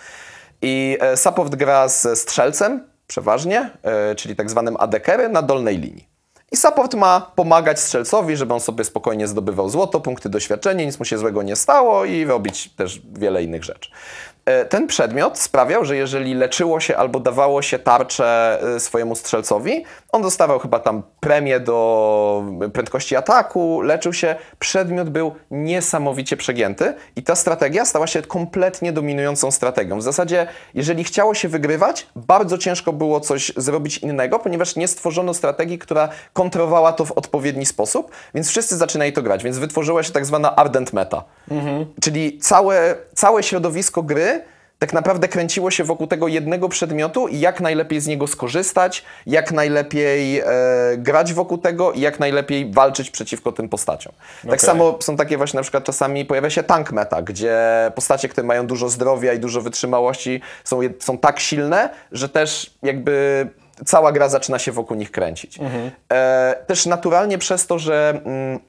[SPEAKER 2] I support gra ze strzelcem przeważnie, czyli tak zwanym AD carry na dolnej linii. I support ma pomagać strzelcowi, żeby on sobie spokojnie zdobywał złoto, punkty doświadczenia, nic mu się złego nie stało i robić też wiele innych rzeczy. e, ten przedmiot sprawiał, że jeżeli leczyło się albo dawało się tarczę e, swojemu strzelcowi, on dostawał chyba tam premię do prędkości ataku, leczył się, przedmiot był niesamowicie przegięty i ta strategia stała się kompletnie dominującą strategią. W zasadzie, jeżeli chciało się wygrywać, bardzo ciężko było coś zrobić innego, ponieważ nie stworzono strategii, która kontrowała to w odpowiedni sposób, więc wszyscy zaczynali to grać, więc wytworzyła się tak zwana ardent meta. Czyli całe, całe środowisko gry tak naprawdę kręciło się wokół tego jednego przedmiotu i jak najlepiej z niego skorzystać, jak najlepiej e, grać wokół tego i jak najlepiej walczyć przeciwko tym postaciom. Tak
[SPEAKER 1] Okej.
[SPEAKER 2] samo są takie właśnie na przykład czasami pojawia się tank meta, gdzie postacie, które mają dużo zdrowia i dużo wytrzymałości są, są tak silne, że też jakby cała gra zaczyna się wokół nich kręcić. E, też naturalnie przez to, że mm,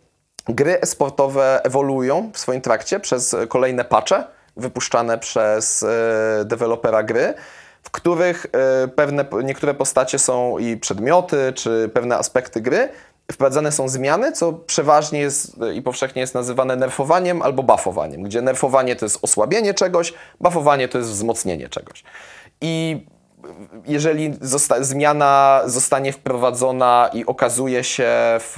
[SPEAKER 2] gry esportowe ewoluują w swoim trakcie przez kolejne patche wypuszczane przez e, dewelopera gry, w których e, pewne, niektóre postacie są i przedmioty, czy pewne aspekty gry wprowadzane są zmiany, co przeważnie jest e, i powszechnie jest nazywane nerfowaniem albo buffowaniem, gdzie nerfowanie to jest osłabienie czegoś, buffowanie to jest wzmocnienie czegoś. I jeżeli zosta- zmiana zostanie wprowadzona i okazuje się w,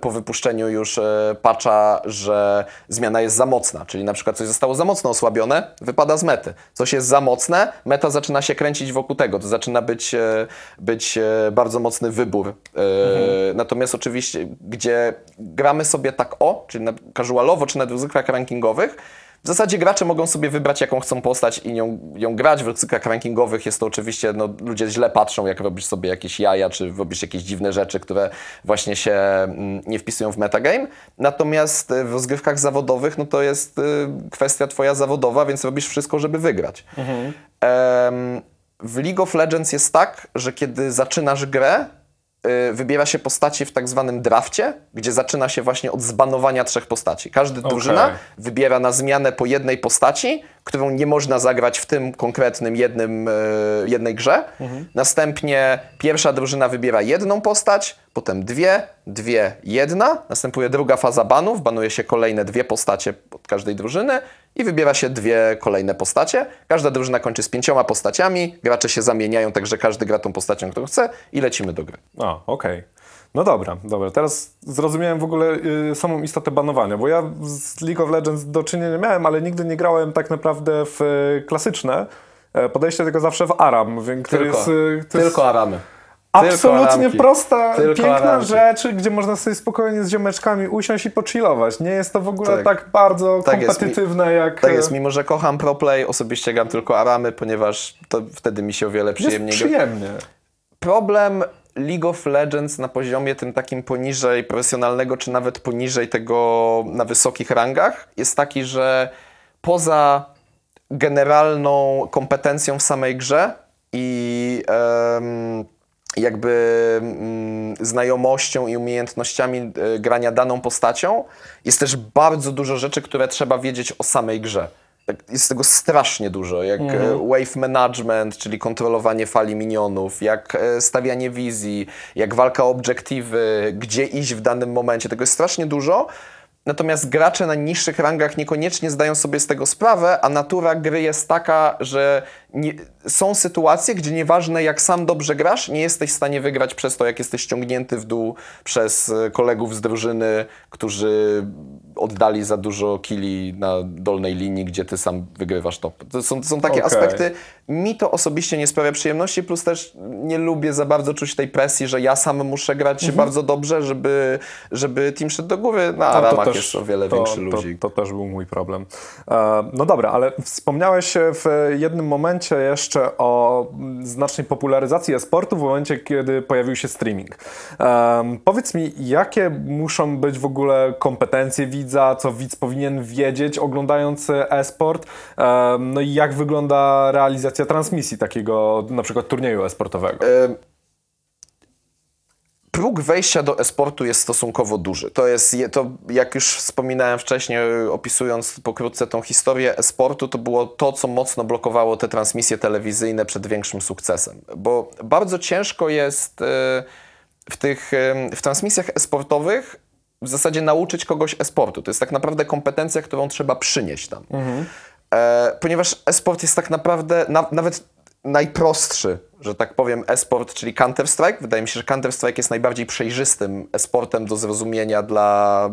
[SPEAKER 2] po wypuszczeniu już e, patcha, że zmiana jest za mocna, czyli na przykład coś zostało za mocno osłabione, wypada z mety. Coś jest za mocne, meta zaczyna się kręcić wokół tego, to zaczyna być, e, być e, bardzo mocny wybór. E, Natomiast oczywiście, gdzie gramy sobie tak o, czyli na casualowo, czy na ryzykach rankingowych, w zasadzie gracze mogą sobie wybrać, jaką chcą postać i ją, ją grać. W cyklach rankingowych jest to oczywiście, no, ludzie źle patrzą, jak robisz sobie jakieś jaja, czy robisz jakieś dziwne rzeczy, które właśnie się mm, nie wpisują w metagame. Natomiast y, w rozgrywkach zawodowych, no to jest y, kwestia twoja zawodowa, więc robisz wszystko, żeby wygrać. Em, w League of Legends jest tak, że kiedy zaczynasz grę, wybiera się postaci w tak zwanym drafcie, gdzie zaczyna się właśnie od zbanowania trzech postaci. Każda drużyna wybiera na zmianę po jednej postaci, którą nie można zagrać w tym konkretnym jednym, y, jednej grze. Następnie pierwsza drużyna wybiera jedną postać, potem dwie, dwie, jedna. Następuje druga faza banów, banuje się kolejne dwie postacie od każdej drużyny i wybiera się dwie kolejne postacie. Każda drużyna kończy z pięcioma postaciami, gracze się zamieniają, także każdy gra tą postacią, którą chce i lecimy do gry.
[SPEAKER 1] A, okej. No dobra, dobra. Teraz zrozumiałem w ogóle y, samą istotę banowania, bo ja z League of Legends do czynienia miałem, ale nigdy nie grałem tak naprawdę w y, klasyczne e, podejście, tylko zawsze w Aram, który
[SPEAKER 2] Tylko,
[SPEAKER 1] jest, y, to jest
[SPEAKER 2] tylko aramy.
[SPEAKER 1] Absolutnie prosta,
[SPEAKER 2] Tylko
[SPEAKER 1] piękna
[SPEAKER 2] aramki.
[SPEAKER 1] rzecz, gdzie można sobie spokojnie z ziomeczkami usiąść i pochillować. Nie jest to w ogóle tak,
[SPEAKER 2] Tak.
[SPEAKER 1] bardzo
[SPEAKER 2] Tak jest.
[SPEAKER 1] kompetytywne jak...
[SPEAKER 2] Tak
[SPEAKER 1] e,
[SPEAKER 2] jest, mimo że kocham ProPlay, osobiście gram tylko aramy, ponieważ to wtedy mi się o wiele
[SPEAKER 1] jest
[SPEAKER 2] przyjemniej gra.
[SPEAKER 1] przyjemnie.
[SPEAKER 2] Problem League of Legends na poziomie tym takim poniżej profesjonalnego, czy nawet poniżej tego na wysokich rangach, jest taki, że poza generalną kompetencją w samej grze i jakby mm, znajomością i umiejętnościami e, grania daną postacią, jest też bardzo dużo rzeczy, które trzeba wiedzieć o samej grze. Tak, Jest tego strasznie dużo, jak e, wave management, czyli kontrolowanie fali minionów, jak e, stawianie wizji, jak walka o obiektywy, gdzie iść w danym momencie. Tego jest strasznie dużo. Natomiast gracze na niższych rangach niekoniecznie zdają sobie z tego sprawę, a natura gry jest taka, że nie, są sytuacje, gdzie nieważne jak sam dobrze grasz, nie jesteś w stanie wygrać przez to, jak jesteś ściągnięty w dół przez e, kolegów z drużyny, którzy oddali za dużo kili na dolnej linii, gdzie ty sam wygrywasz top. To są, to są takie
[SPEAKER 1] Okej.
[SPEAKER 2] aspekty. Mi to osobiście nie sprawia przyjemności, plus też nie lubię za bardzo czuć tej presji, że ja sam muszę grać bardzo dobrze, żeby, żeby team szedł do góry. Na
[SPEAKER 1] No,
[SPEAKER 2] ramach jest o wiele
[SPEAKER 1] to,
[SPEAKER 2] większy
[SPEAKER 1] to,
[SPEAKER 2] ludzik.
[SPEAKER 1] To, też był mój problem. E, no dobra, ale wspomniałeś w jednym momencie jeszcze o znacznej popularyzacji e-sportu w momencie, kiedy pojawił się streaming. Em, powiedz mi, jakie muszą być w ogóle kompetencje widza, co widz powinien wiedzieć oglądając e-sport, Em, no i jak wygląda realizacja transmisji takiego na przykład turnieju e-sportowego?
[SPEAKER 2] Próg wejścia do e-sportu jest stosunkowo duży. To jest, je- to jak już wspominałem wcześniej, opisując pokrótce tą historię e-sportu, to było to, co mocno blokowało te transmisje telewizyjne przed większym sukcesem. Bo bardzo ciężko jest e, w tych e, w transmisjach e-sportowych w zasadzie nauczyć kogoś e-sportu. To jest tak naprawdę kompetencja, którą trzeba przynieść tam. E, ponieważ e-sport jest tak naprawdę na, nawet najprostszy, że tak powiem, e-sport, czyli Counter-Strike. Wydaje mi się, że Counter-Strike jest najbardziej przejrzystym e-sportem do zrozumienia dla,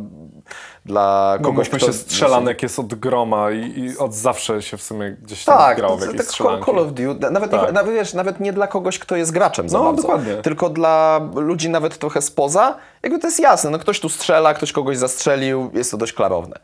[SPEAKER 2] dla
[SPEAKER 1] No,
[SPEAKER 2] kogoś,
[SPEAKER 1] mówmy się, strzelanek jest od groma i, i od zawsze się w sumie gdzieś tam
[SPEAKER 2] Tak,
[SPEAKER 1] grał
[SPEAKER 2] to,
[SPEAKER 1] w jakieś
[SPEAKER 2] tak
[SPEAKER 1] strzelanki.
[SPEAKER 2] Call of Duty, nawet,
[SPEAKER 1] Tak.
[SPEAKER 2] nie, nawet, wiesz, nawet nie dla kogoś, kto jest graczem za
[SPEAKER 1] No,
[SPEAKER 2] bardzo,
[SPEAKER 1] dokładnie.
[SPEAKER 2] tylko dla ludzi nawet trochę spoza, jakby to jest jasne, no ktoś tu strzela, ktoś kogoś zastrzelił, jest to dość klarowne.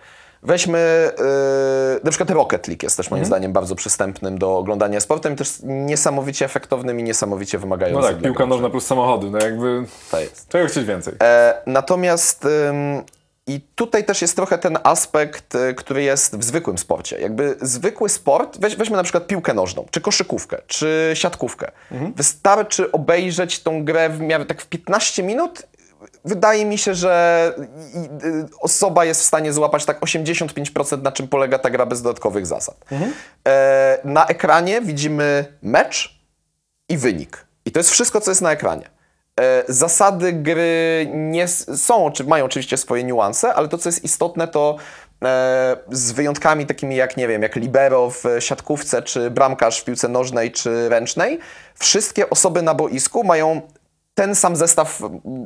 [SPEAKER 2] Weźmy yy, na przykład Rocket League jest też
[SPEAKER 1] Mhm.
[SPEAKER 2] moim zdaniem bardzo przystępnym do oglądania sportem też niesamowicie efektownym i niesamowicie
[SPEAKER 1] No
[SPEAKER 2] wymagającym.
[SPEAKER 1] tak,
[SPEAKER 2] dla
[SPEAKER 1] piłka nożna plus samochody, no jakby
[SPEAKER 2] To jest.
[SPEAKER 1] czego chcieć więcej.
[SPEAKER 2] E, natomiast ym, i tutaj też jest trochę ten aspekt, y, który jest w zwykłym sporcie. Jakby zwykły sport, weź, weźmy na przykład piłkę nożną, czy koszykówkę, czy siatkówkę. Wystarczy obejrzeć tą grę w miarę tak w 15 minut. Wydaje mi się, że osoba jest w stanie złapać tak 85% na czym polega ta gra bez dodatkowych zasad. E, na ekranie widzimy mecz, i wynik. I to jest wszystko, co jest na ekranie. E, Zasady gry nie są, czy mają oczywiście swoje niuanse, ale to, co jest istotne, to e, z wyjątkami takimi jak, nie wiem, jak libero w siatkówce, czy bramkarz w piłce nożnej, czy ręcznej, wszystkie osoby na boisku mają ten sam zestaw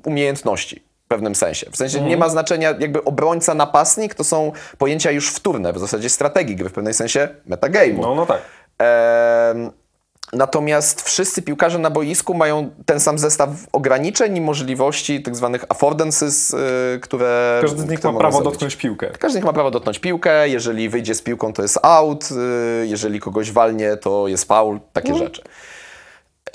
[SPEAKER 2] umiejętności w pewnym sensie. W sensie nie ma znaczenia jakby obrońca, napastnik, to są pojęcia już wtórne, w zasadzie strategii gry, w pewnym sensie metagame'u.
[SPEAKER 1] No, no tak.
[SPEAKER 2] Em, Natomiast wszyscy piłkarze na boisku mają ten sam zestaw ograniczeń i możliwości, tak zwanych affordances, y, które.
[SPEAKER 1] Każdy z nich ma prawo
[SPEAKER 2] zrobić.
[SPEAKER 1] dotknąć piłkę.
[SPEAKER 2] Każdy z nich ma prawo dotknąć piłkę. Jeżeli wyjdzie z piłką, to jest out. y, Jeżeli kogoś walnie, to jest foul. Takie rzeczy.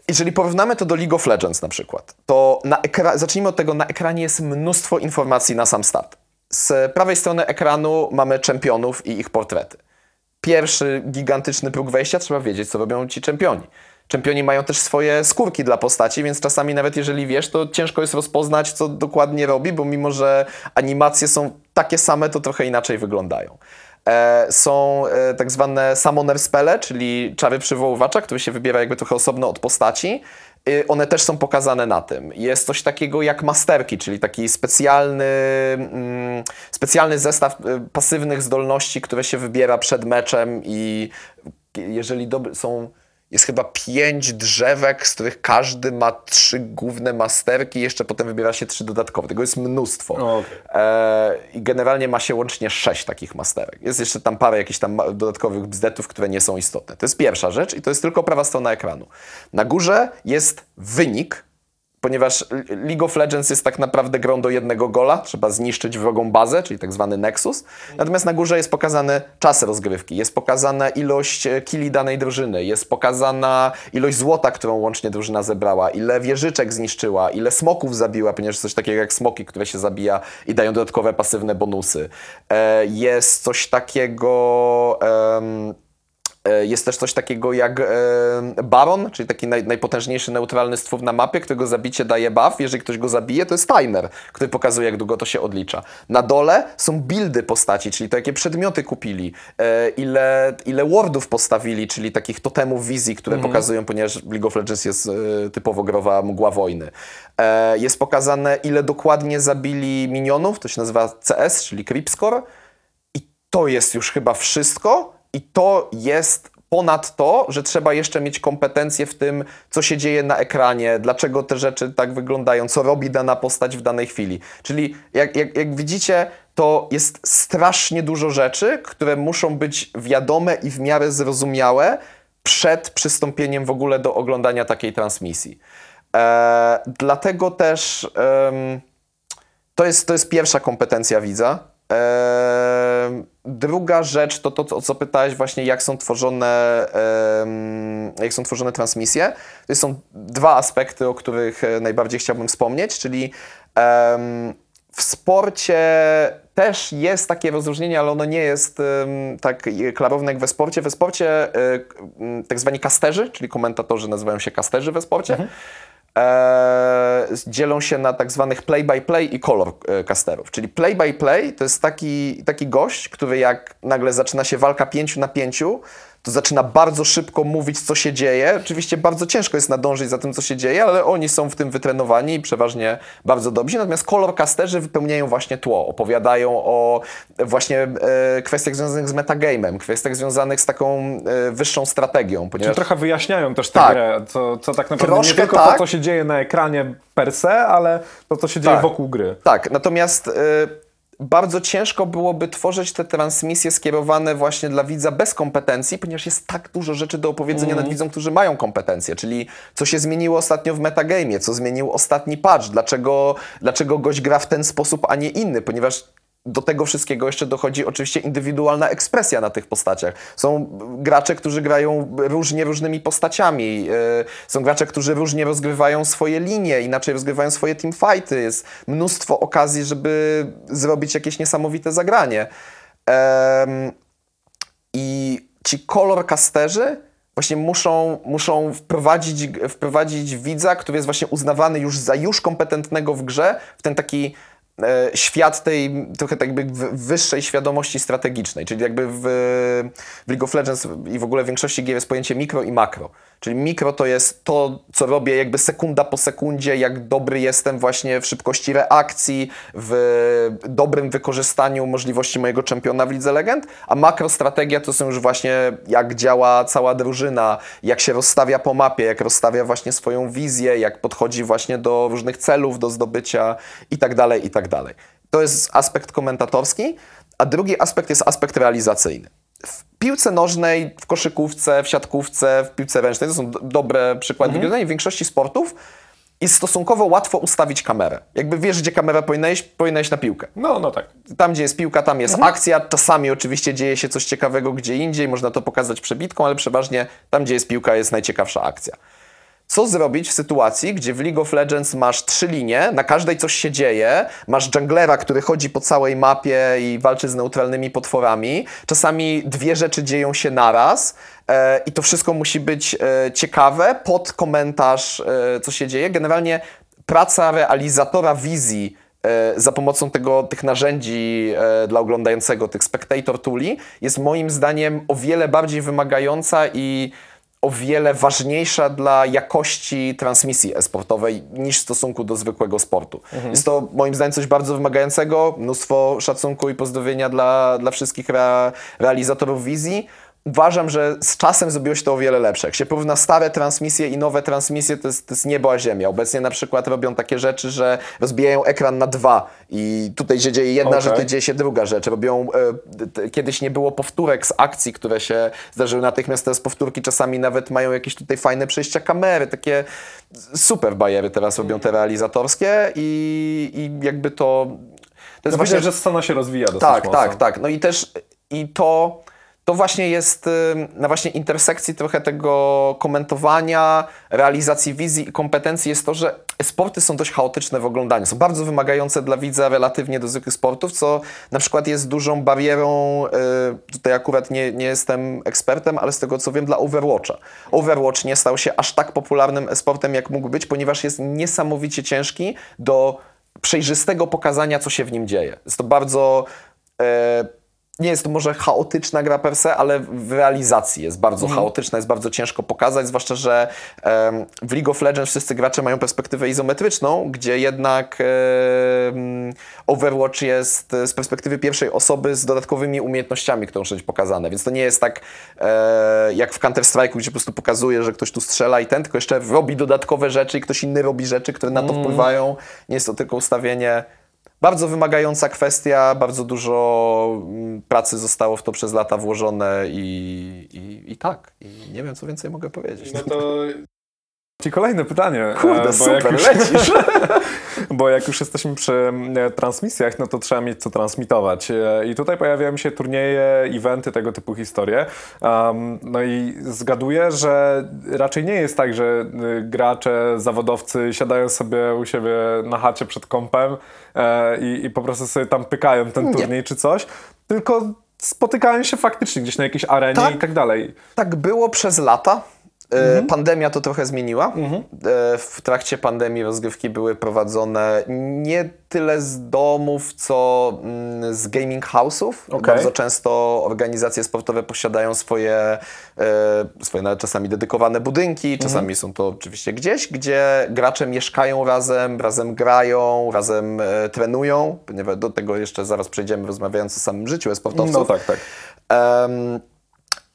[SPEAKER 2] Jeżeli porównamy to do League of Legends na przykład, to na ekra- zacznijmy od tego, na ekranie jest mnóstwo informacji na sam start. Z prawej strony ekranu mamy czempionów i ich portrety. Pierwszy gigantyczny próg wejścia, trzeba wiedzieć, co robią ci czempioni. Czempioni mają też swoje skórki dla postaci, więc czasami nawet jeżeli wiesz, to ciężko jest rozpoznać, co dokładnie robi, bo mimo, że animacje są takie same, to trochę inaczej wyglądają. E, są e, tak zwane summoner spele, czyli czary przywoływacza, które się wybiera jakby trochę osobno od postaci. Y, One też są pokazane na tym. Jest coś takiego jak masterki, czyli taki specjalny, mm, specjalny zestaw y, pasywnych zdolności, które się wybiera przed meczem i jeżeli są jest chyba pięć drzewek, z których każdy ma trzy główne masterki, jeszcze potem wybiera się trzy dodatkowe. Tego jest mnóstwo.
[SPEAKER 1] O, okej.
[SPEAKER 2] E, I generalnie ma się łącznie sześć takich masterek. Jest jeszcze tam parę jakichś tam dodatkowych bzdetów, które nie są istotne. To jest pierwsza rzecz i to jest tylko prawa strona ekranu. Na górze jest wynik, ponieważ League of Legends jest tak naprawdę grą do jednego gola, trzeba zniszczyć wrogą bazę, czyli tak zwany Nexus. Natomiast na górze jest pokazany czas rozgrywki, jest pokazana ilość e, killi danej drużyny, jest pokazana ilość złota, którą łącznie drużyna zebrała, ile wieżyczek zniszczyła, ile smoków zabiła, ponieważ coś takiego jak smoki, które się zabija i dają dodatkowe pasywne bonusy. E, Jest coś takiego... E, Jest też coś takiego jak e, Baron, czyli taki naj, najpotężniejszy neutralny stwór na mapie, którego zabicie daje buff. Jeżeli ktoś go zabije, to jest timer, który pokazuje, jak długo to się odlicza. Na dole są buildy postaci, czyli to, jakie przedmioty kupili, e, ile, ile wardów postawili, czyli takich totemów wizji, które pokazują, ponieważ League of Legends jest e, typowo growa mgła wojny. E, Jest pokazane, ile dokładnie zabili minionów, to się nazywa CS, czyli Creep Score. I to jest już chyba wszystko. I to jest ponad to, że trzeba jeszcze mieć kompetencje w tym, co się dzieje na ekranie, dlaczego te rzeczy tak wyglądają, co robi dana postać w danej chwili. Czyli jak, jak, jak widzicie, to jest strasznie dużo rzeczy, które muszą być wiadome i w miarę zrozumiałe przed przystąpieniem w ogóle do oglądania takiej transmisji. E, dlatego też. to jest, to jest pierwsza kompetencja widza. Druga rzecz to to, o co pytałeś właśnie, jak są tworzone, jak są tworzone transmisje. To są dwa aspekty, o których e, najbardziej chciałbym wspomnieć, czyli w sporcie też jest takie rozróżnienie, ale ono nie jest tak klarowne jak we sporcie. We sporcie e, tak zwani kasterzy, czyli komentatorzy nazywają się kasterzy we sporcie, e, dzielą się na tak zwanych play-by-play i color e, casterów. Czyli play-by-play to jest taki, taki gość, który jak nagle zaczyna się walka pięciu na pięciu, to zaczyna bardzo szybko mówić, co się dzieje. Oczywiście bardzo ciężko jest nadążyć za tym, co się dzieje, ale oni są w tym wytrenowani i przeważnie bardzo dobrzy. Natomiast kolorcasterzy wypełniają właśnie tło, opowiadają o właśnie e, kwestiach związanych z metagamem, kwestiach związanych z taką e, wyższą strategią,
[SPEAKER 1] Czyli
[SPEAKER 2] ponieważ
[SPEAKER 1] trochę wyjaśniają też tę
[SPEAKER 2] Tak.
[SPEAKER 1] grę, co, co tak naprawdę
[SPEAKER 2] Troszkę
[SPEAKER 1] nie tylko
[SPEAKER 2] tak.
[SPEAKER 1] to, co się dzieje na ekranie per se, ale to, co się dzieje
[SPEAKER 2] Tak.
[SPEAKER 1] wokół gry.
[SPEAKER 2] Tak, natomiast y, bardzo ciężko byłoby tworzyć te transmisje skierowane właśnie dla widza bez kompetencji, ponieważ jest tak dużo rzeczy do opowiedzenia nad widzom, którzy mają kompetencje, czyli co się zmieniło ostatnio w metagamie, co zmienił ostatni patch, dlaczego, dlaczego gość gra w ten sposób, a nie inny, ponieważ do tego wszystkiego jeszcze dochodzi oczywiście indywidualna ekspresja na tych postaciach. Są gracze, którzy grają różnie różnymi postaciami. yy, Są gracze, którzy różnie rozgrywają swoje linie, inaczej rozgrywają swoje teamfighty. Jest mnóstwo okazji, żeby zrobić jakieś niesamowite zagranie. I ci kolorcasterzy właśnie muszą, muszą wprowadzić, wprowadzić widza, który jest właśnie uznawany już za już kompetentnego w grze, w ten taki e, świat tej trochę tak jakby wyższej świadomości strategicznej, czyli jakby w, w League of Legends i w ogóle w większości gier jest pojęcie mikro i makro. Czyli mikro to jest to, co robię jakby sekunda po sekundzie, jak dobry jestem właśnie w szybkości reakcji, w dobrym wykorzystaniu możliwości mojego czempiona w Lidze Legend, a makrostrategia to są już właśnie jak działa cała drużyna, jak się rozstawia po mapie, jak rozstawia właśnie swoją wizję, jak podchodzi właśnie do różnych celów, do zdobycia i tak dalej, i tak dalej. To jest aspekt komentatorski, a drugi aspekt jest aspekt realizacyjny. W piłce nożnej, w koszykówce, w siatkówce, w piłce ręcznej, to są do- dobre przykłady mhm. w większości sportów jest stosunkowo łatwo ustawić kamerę. Jakby wiesz, gdzie kamera powinna iść, powinna iść na piłkę.
[SPEAKER 1] No, no tak.
[SPEAKER 2] Tam, gdzie jest piłka, tam jest akcja. Czasami oczywiście dzieje się coś ciekawego gdzie indziej, można to pokazać przebitką, ale przeważnie tam, gdzie jest piłka, jest najciekawsza akcja. Co zrobić w sytuacji, gdzie w League of Legends masz trzy linie, na każdej coś się dzieje, masz junglera, który chodzi po całej mapie i walczy z neutralnymi potworami, czasami dwie rzeczy dzieją się naraz e, i to wszystko musi być e, ciekawe, pod komentarz, e, co się dzieje. Generalnie praca realizatora wizji e, za pomocą tego, tych narzędzi e, dla oglądającego, tych spectator tooli, jest moim zdaniem o wiele bardziej wymagająca i o wiele ważniejsza dla jakości transmisji e-sportowej niż w stosunku do zwykłego sportu. Jest to moim zdaniem coś bardzo wymagającego, mnóstwo szacunku i pozdrowienia dla, dla wszystkich rea, realizatorów wizji. Uważam, że z czasem zrobiło się to o wiele lepsze. Jak się porówna stare transmisje i nowe transmisje, to jest, to jest niebo a ziemia. Obecnie na przykład robią takie rzeczy, że rozbijają ekran na dwa i tutaj się dzieje jedna
[SPEAKER 1] Okej.
[SPEAKER 2] rzecz, tutaj dzieje się druga rzecz. Robią, e, kiedyś nie było powtórek z akcji, które się zdarzyły natychmiast, teraz powtórki czasami nawet mają jakieś tutaj fajne przejścia kamery, takie super bajery teraz robią te realizatorskie i, i jakby to... To jest
[SPEAKER 1] No Widać, że scena się rozwija dosyć
[SPEAKER 2] tak,
[SPEAKER 1] mocno.
[SPEAKER 2] tak, tak. No i też i to, to właśnie jest ym, na właśnie intersekcji trochę tego komentowania, realizacji wizji i kompetencji jest to, że sporty są dość chaotyczne w oglądaniu. Są bardzo wymagające dla widza relatywnie do zwykłych sportów, co na przykład jest dużą barierą, y, tutaj akurat nie, nie jestem ekspertem, ale z tego co wiem, dla Overwatcha. Overwatch nie stał się aż tak popularnym sportem, jak mógł być, ponieważ jest niesamowicie ciężki do przejrzystego pokazania, co się w nim dzieje. Jest to bardzo. E, nie jest to może chaotyczna gra per se, ale w realizacji jest bardzo chaotyczna, jest bardzo ciężko pokazać, zwłaszcza, że em, w League of Legends wszyscy gracze mają perspektywę izometryczną, gdzie jednak em, Overwatch jest e, z perspektywy pierwszej osoby z dodatkowymi umiejętnościami, które muszą być pokazane, więc to nie jest tak e, jak w Counter-Strike'u, gdzie po prostu pokazuje, że ktoś tu strzela i ten, tylko jeszcze robi dodatkowe rzeczy i ktoś inny robi rzeczy, które na to wpływają. Nie jest to tylko ustawienie. Bardzo wymagająca kwestia, bardzo dużo mm, pracy zostało w to przez lata włożone i, i, i tak. I nie wiem, co więcej mogę powiedzieć.
[SPEAKER 1] No to... Ci kolejne pytanie. e,
[SPEAKER 2] Kurde,
[SPEAKER 1] bo
[SPEAKER 2] super,
[SPEAKER 1] już,
[SPEAKER 2] lecisz. (laughs)
[SPEAKER 1] Bo jak już jesteśmy przy e, transmisjach, no to trzeba mieć co transmitować. E, I tutaj pojawiają się turnieje, eventy, tego typu historie. Um, no i zgaduję, że raczej nie jest tak, że gracze, zawodowcy siadają sobie u siebie na chacie przed kompem e, i, i po prostu sobie tam pykają ten
[SPEAKER 2] Nie.
[SPEAKER 1] turniej czy coś, tylko spotykają się faktycznie gdzieś na jakiejś arenie
[SPEAKER 2] Tak.
[SPEAKER 1] i tak dalej.
[SPEAKER 2] Tak było przez lata. E, Pandemia to trochę zmieniła. E, W trakcie pandemii rozgrywki były prowadzone nie tyle z domów, co mm, z gaming house'ów.
[SPEAKER 1] Okej.
[SPEAKER 2] Bardzo często organizacje sportowe posiadają swoje, e, swoje nawet czasami dedykowane budynki, czasami są to oczywiście gdzieś, gdzie gracze mieszkają razem, razem grają, razem e, trenują, ponieważ do tego jeszcze zaraz przejdziemy rozmawiając o samym życiu e-sportowców.
[SPEAKER 1] No tak, tak.
[SPEAKER 2] Em,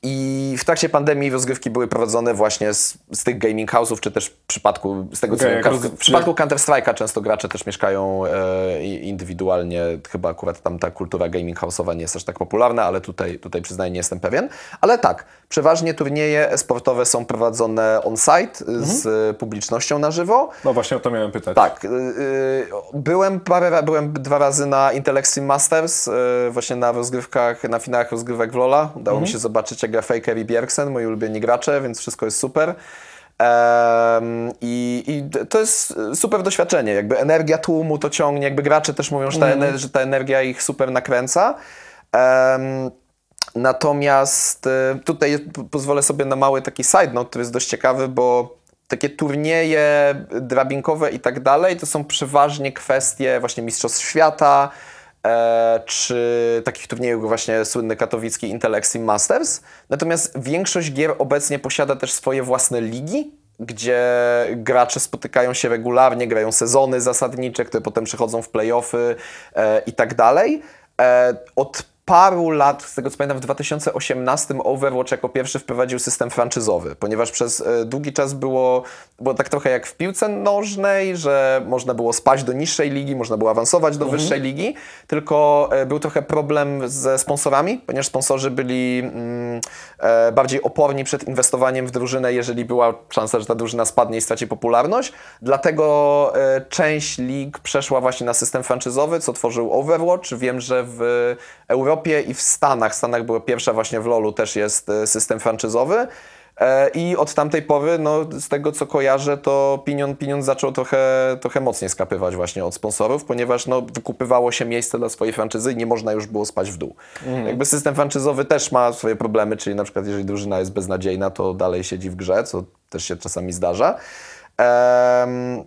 [SPEAKER 2] I w trakcie pandemii rozgrywki były prowadzone właśnie z, z tych gaming house'ów, czy też w przypadku, z tego co wiem, w, w przypadku Counter-Strike'a często gracze też mieszkają e, indywidualnie. Chyba akurat tam ta kultura gaming house'owa nie jest aż tak popularna, ale tutaj, tutaj przyznaję, nie jestem pewien. Ale tak, przeważnie turnieje sportowe są prowadzone on-site z publicznością na żywo.
[SPEAKER 1] No właśnie o to miałem pytać.
[SPEAKER 2] Tak. y, y, byłem parę byłem dwa razy na Intel Extreme Masters, y, właśnie na rozgrywkach, na finałach rozgrywek w Lola. Udało mi się zobaczyć, gra Faker i Bjergsen, moi ulubieni gracze, więc wszystko jest super. Em, I, I to jest super doświadczenie. Jakby energia tłumu to ciągnie, jakby gracze też mówią, że ta, ener- że ta energia ich super nakręca. Em, Natomiast y, tutaj pozwolę sobie na mały taki side note, który jest dość ciekawy, bo takie turnieje drabinkowe i tak dalej to są przeważnie kwestie właśnie Mistrzostw Świata, e, czy takich turniejów właśnie słynny katowicki Intel Extreme Masters. Natomiast większość gier obecnie posiada też swoje własne ligi, gdzie gracze spotykają się regularnie, grają sezony zasadnicze, które potem przechodzą w playoffy e, i tak dalej. E, od paru lat, z tego co pamiętam, w 2018 Overwatch jako pierwszy wprowadził system franczyzowy, ponieważ przez e, długi czas było, było tak trochę jak w piłce nożnej, że można było spaść do niższej ligi, można było awansować do wyższej ligi, tylko e, był trochę problem ze sponsorami, ponieważ sponsorzy byli mm, e, bardziej oporni przed inwestowaniem w drużynę, jeżeli była szansa, że ta drużyna spadnie i straci popularność. Dlatego część lig przeszła właśnie na system franczyzowy, co tworzył Overwatch. Wiem, że w Europie i w Stanach, w Stanach była pierwsza właśnie w LoLu też jest e, system franczyzowy. E, I od tamtej pory, no, z tego co kojarzę, to pieniądz, pieniądz zaczął trochę, trochę mocniej skapywać właśnie od sponsorów, ponieważ no, wykupywało się miejsce dla swojej franczyzy i nie można już było spać w dół. Jakby system franczyzowy też ma swoje problemy, czyli na przykład jeżeli drużyna jest beznadziejna, to dalej siedzi w grze, co też się czasami zdarza. Em,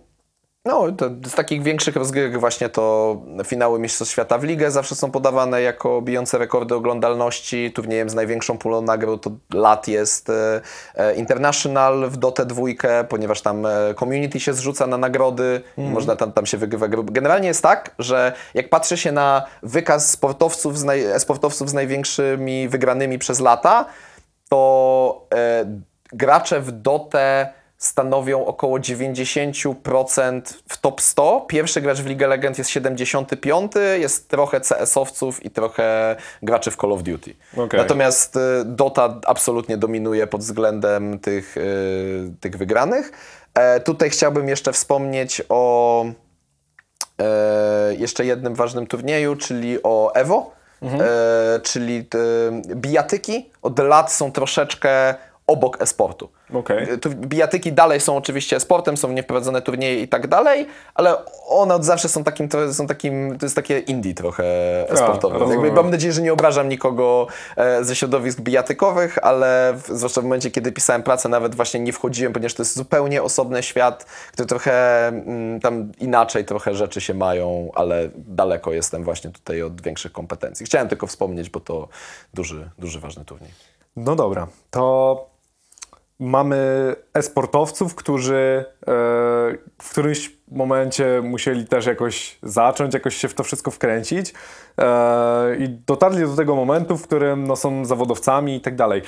[SPEAKER 2] no, to z takich większych rozgrywek właśnie to finały Mistrzostw Świata w Ligę zawsze są podawane jako bijące rekordy oglądalności. Turniejem z największą pulą nagród od lat jest e, e, International w Dotę dwójkę, ponieważ tam e, community się zrzuca na nagrody, można tam, tam się wygrywa. gry. Generalnie jest tak, że jak patrzy się na wykaz sportowców z, naj, sportowców z największymi wygranymi przez lata, to e, gracze w Dotę stanowią około 90% w top 100. Pierwszy gracz w League of Legends jest 75, jest trochę CS-owców i trochę graczy w Call of Duty.
[SPEAKER 1] Okej.
[SPEAKER 2] Natomiast y, Dota absolutnie dominuje pod względem tych, y, tych wygranych. E, tutaj chciałbym jeszcze wspomnieć o e, jeszcze jednym ważnym turnieju, czyli o EVO, e, czyli e, bijatyki od lat są troszeczkę obok e-sportu.
[SPEAKER 1] Okej.
[SPEAKER 2] Tu bijatyki dalej są oczywiście sportem, są nieprowadzone turnieje i tak dalej, ale one od zawsze są takim, to są takim, to jest takie indie trochę sportowe.
[SPEAKER 1] rozumiem.
[SPEAKER 2] Jakby mam nadzieję, że nie obrażam nikogo e, ze środowisk bijatykowych, ale w, zwłaszcza w momencie, kiedy pisałem pracę, nawet właśnie nie wchodziłem, ponieważ to jest zupełnie osobny świat, który trochę mm, tam inaczej trochę rzeczy się mają, ale daleko jestem właśnie tutaj od większych kompetencji. Chciałem tylko wspomnieć, bo to duży, duży, ważny turniej.
[SPEAKER 1] No dobra, to mamy e-sportowców, którzy e, w którymś momencie musieli też jakoś zacząć, jakoś się w to wszystko wkręcić e, i dotarli do tego momentu, w którym no, są zawodowcami i tak dalej.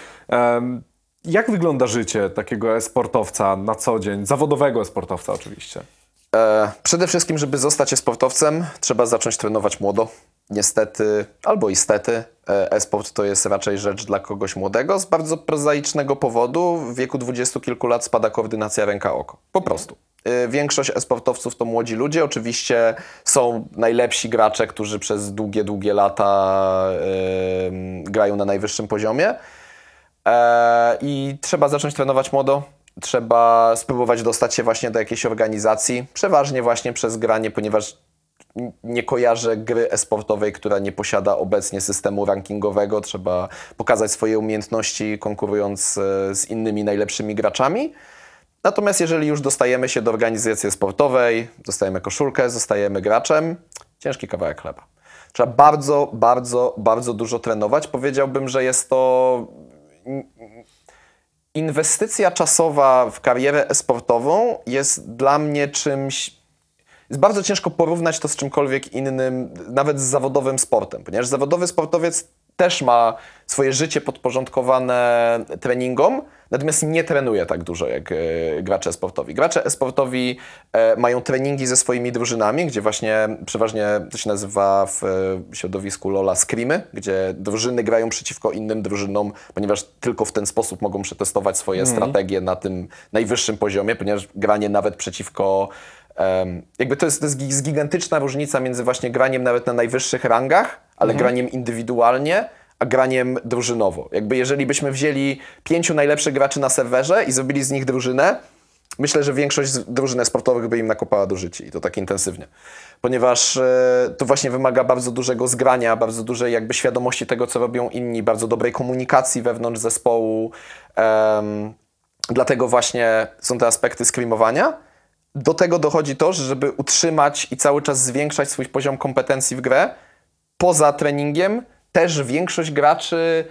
[SPEAKER 1] Jak wygląda życie takiego e-sportowca na co dzień? Zawodowego e-sportowca oczywiście.
[SPEAKER 2] E, przede wszystkim, żeby zostać e-sportowcem, trzeba zacząć trenować młodo. Niestety, albo istety, e, e-sport to jest raczej rzecz dla kogoś młodego z bardzo prozaicznego powodu. W wieku dwudziestu kilku lat spada koordynacja ręka-oko. Po prostu. E, Większość e-sportowców to młodzi ludzie. Oczywiście są najlepsi gracze, którzy przez długie, długie lata grają na najwyższym poziomie. E, I trzeba zacząć trenować młodo. Trzeba spróbować dostać się właśnie do jakiejś organizacji, przeważnie właśnie przez granie, ponieważ nie kojarzę gry e-sportowej, która nie posiada obecnie systemu rankingowego. Trzeba pokazać swoje umiejętności konkurując e, z innymi najlepszymi graczami. Natomiast jeżeli już dostajemy się do organizacji sportowej, dostajemy koszulkę, zostajemy graczem, ciężki kawałek chleba. Trzeba bardzo, bardzo, bardzo dużo trenować. Powiedziałbym, że jest to inwestycja czasowa w karierę e-sportową jest dla mnie czymś. Jest bardzo ciężko porównać to z czymkolwiek innym, nawet z zawodowym sportem, ponieważ zawodowy sportowiec też ma swoje życie podporządkowane treningom, natomiast nie trenuje tak dużo jak e, gracze sportowi. Gracze e-sportowi e, mają treningi ze swoimi drużynami, gdzie właśnie przeważnie to się nazywa w e, środowisku LoLa screamy, gdzie drużyny grają przeciwko innym drużynom, ponieważ tylko w ten sposób mogą przetestować swoje strategie na tym najwyższym poziomie, ponieważ granie nawet przeciwko jakby to jest, to jest gi- gigantyczna różnica między właśnie graniem nawet na najwyższych rangach, ale graniem indywidualnie, a graniem drużynowo. Jakby jeżeli byśmy wzięli pięciu najlepszych graczy na serwerze i zrobili z nich drużynę, myślę, że większość drużyn sportowych by im nakopała do życia i to tak intensywnie. Ponieważ e, to właśnie wymaga bardzo dużego zgrania, bardzo dużej jakby świadomości tego, co robią inni, bardzo dobrej komunikacji wewnątrz zespołu. Em, dlatego właśnie są te aspekty screamowania. Do tego dochodzi to, że żeby utrzymać i cały czas zwiększać swój poziom kompetencji w grę, poza treningiem też większość graczy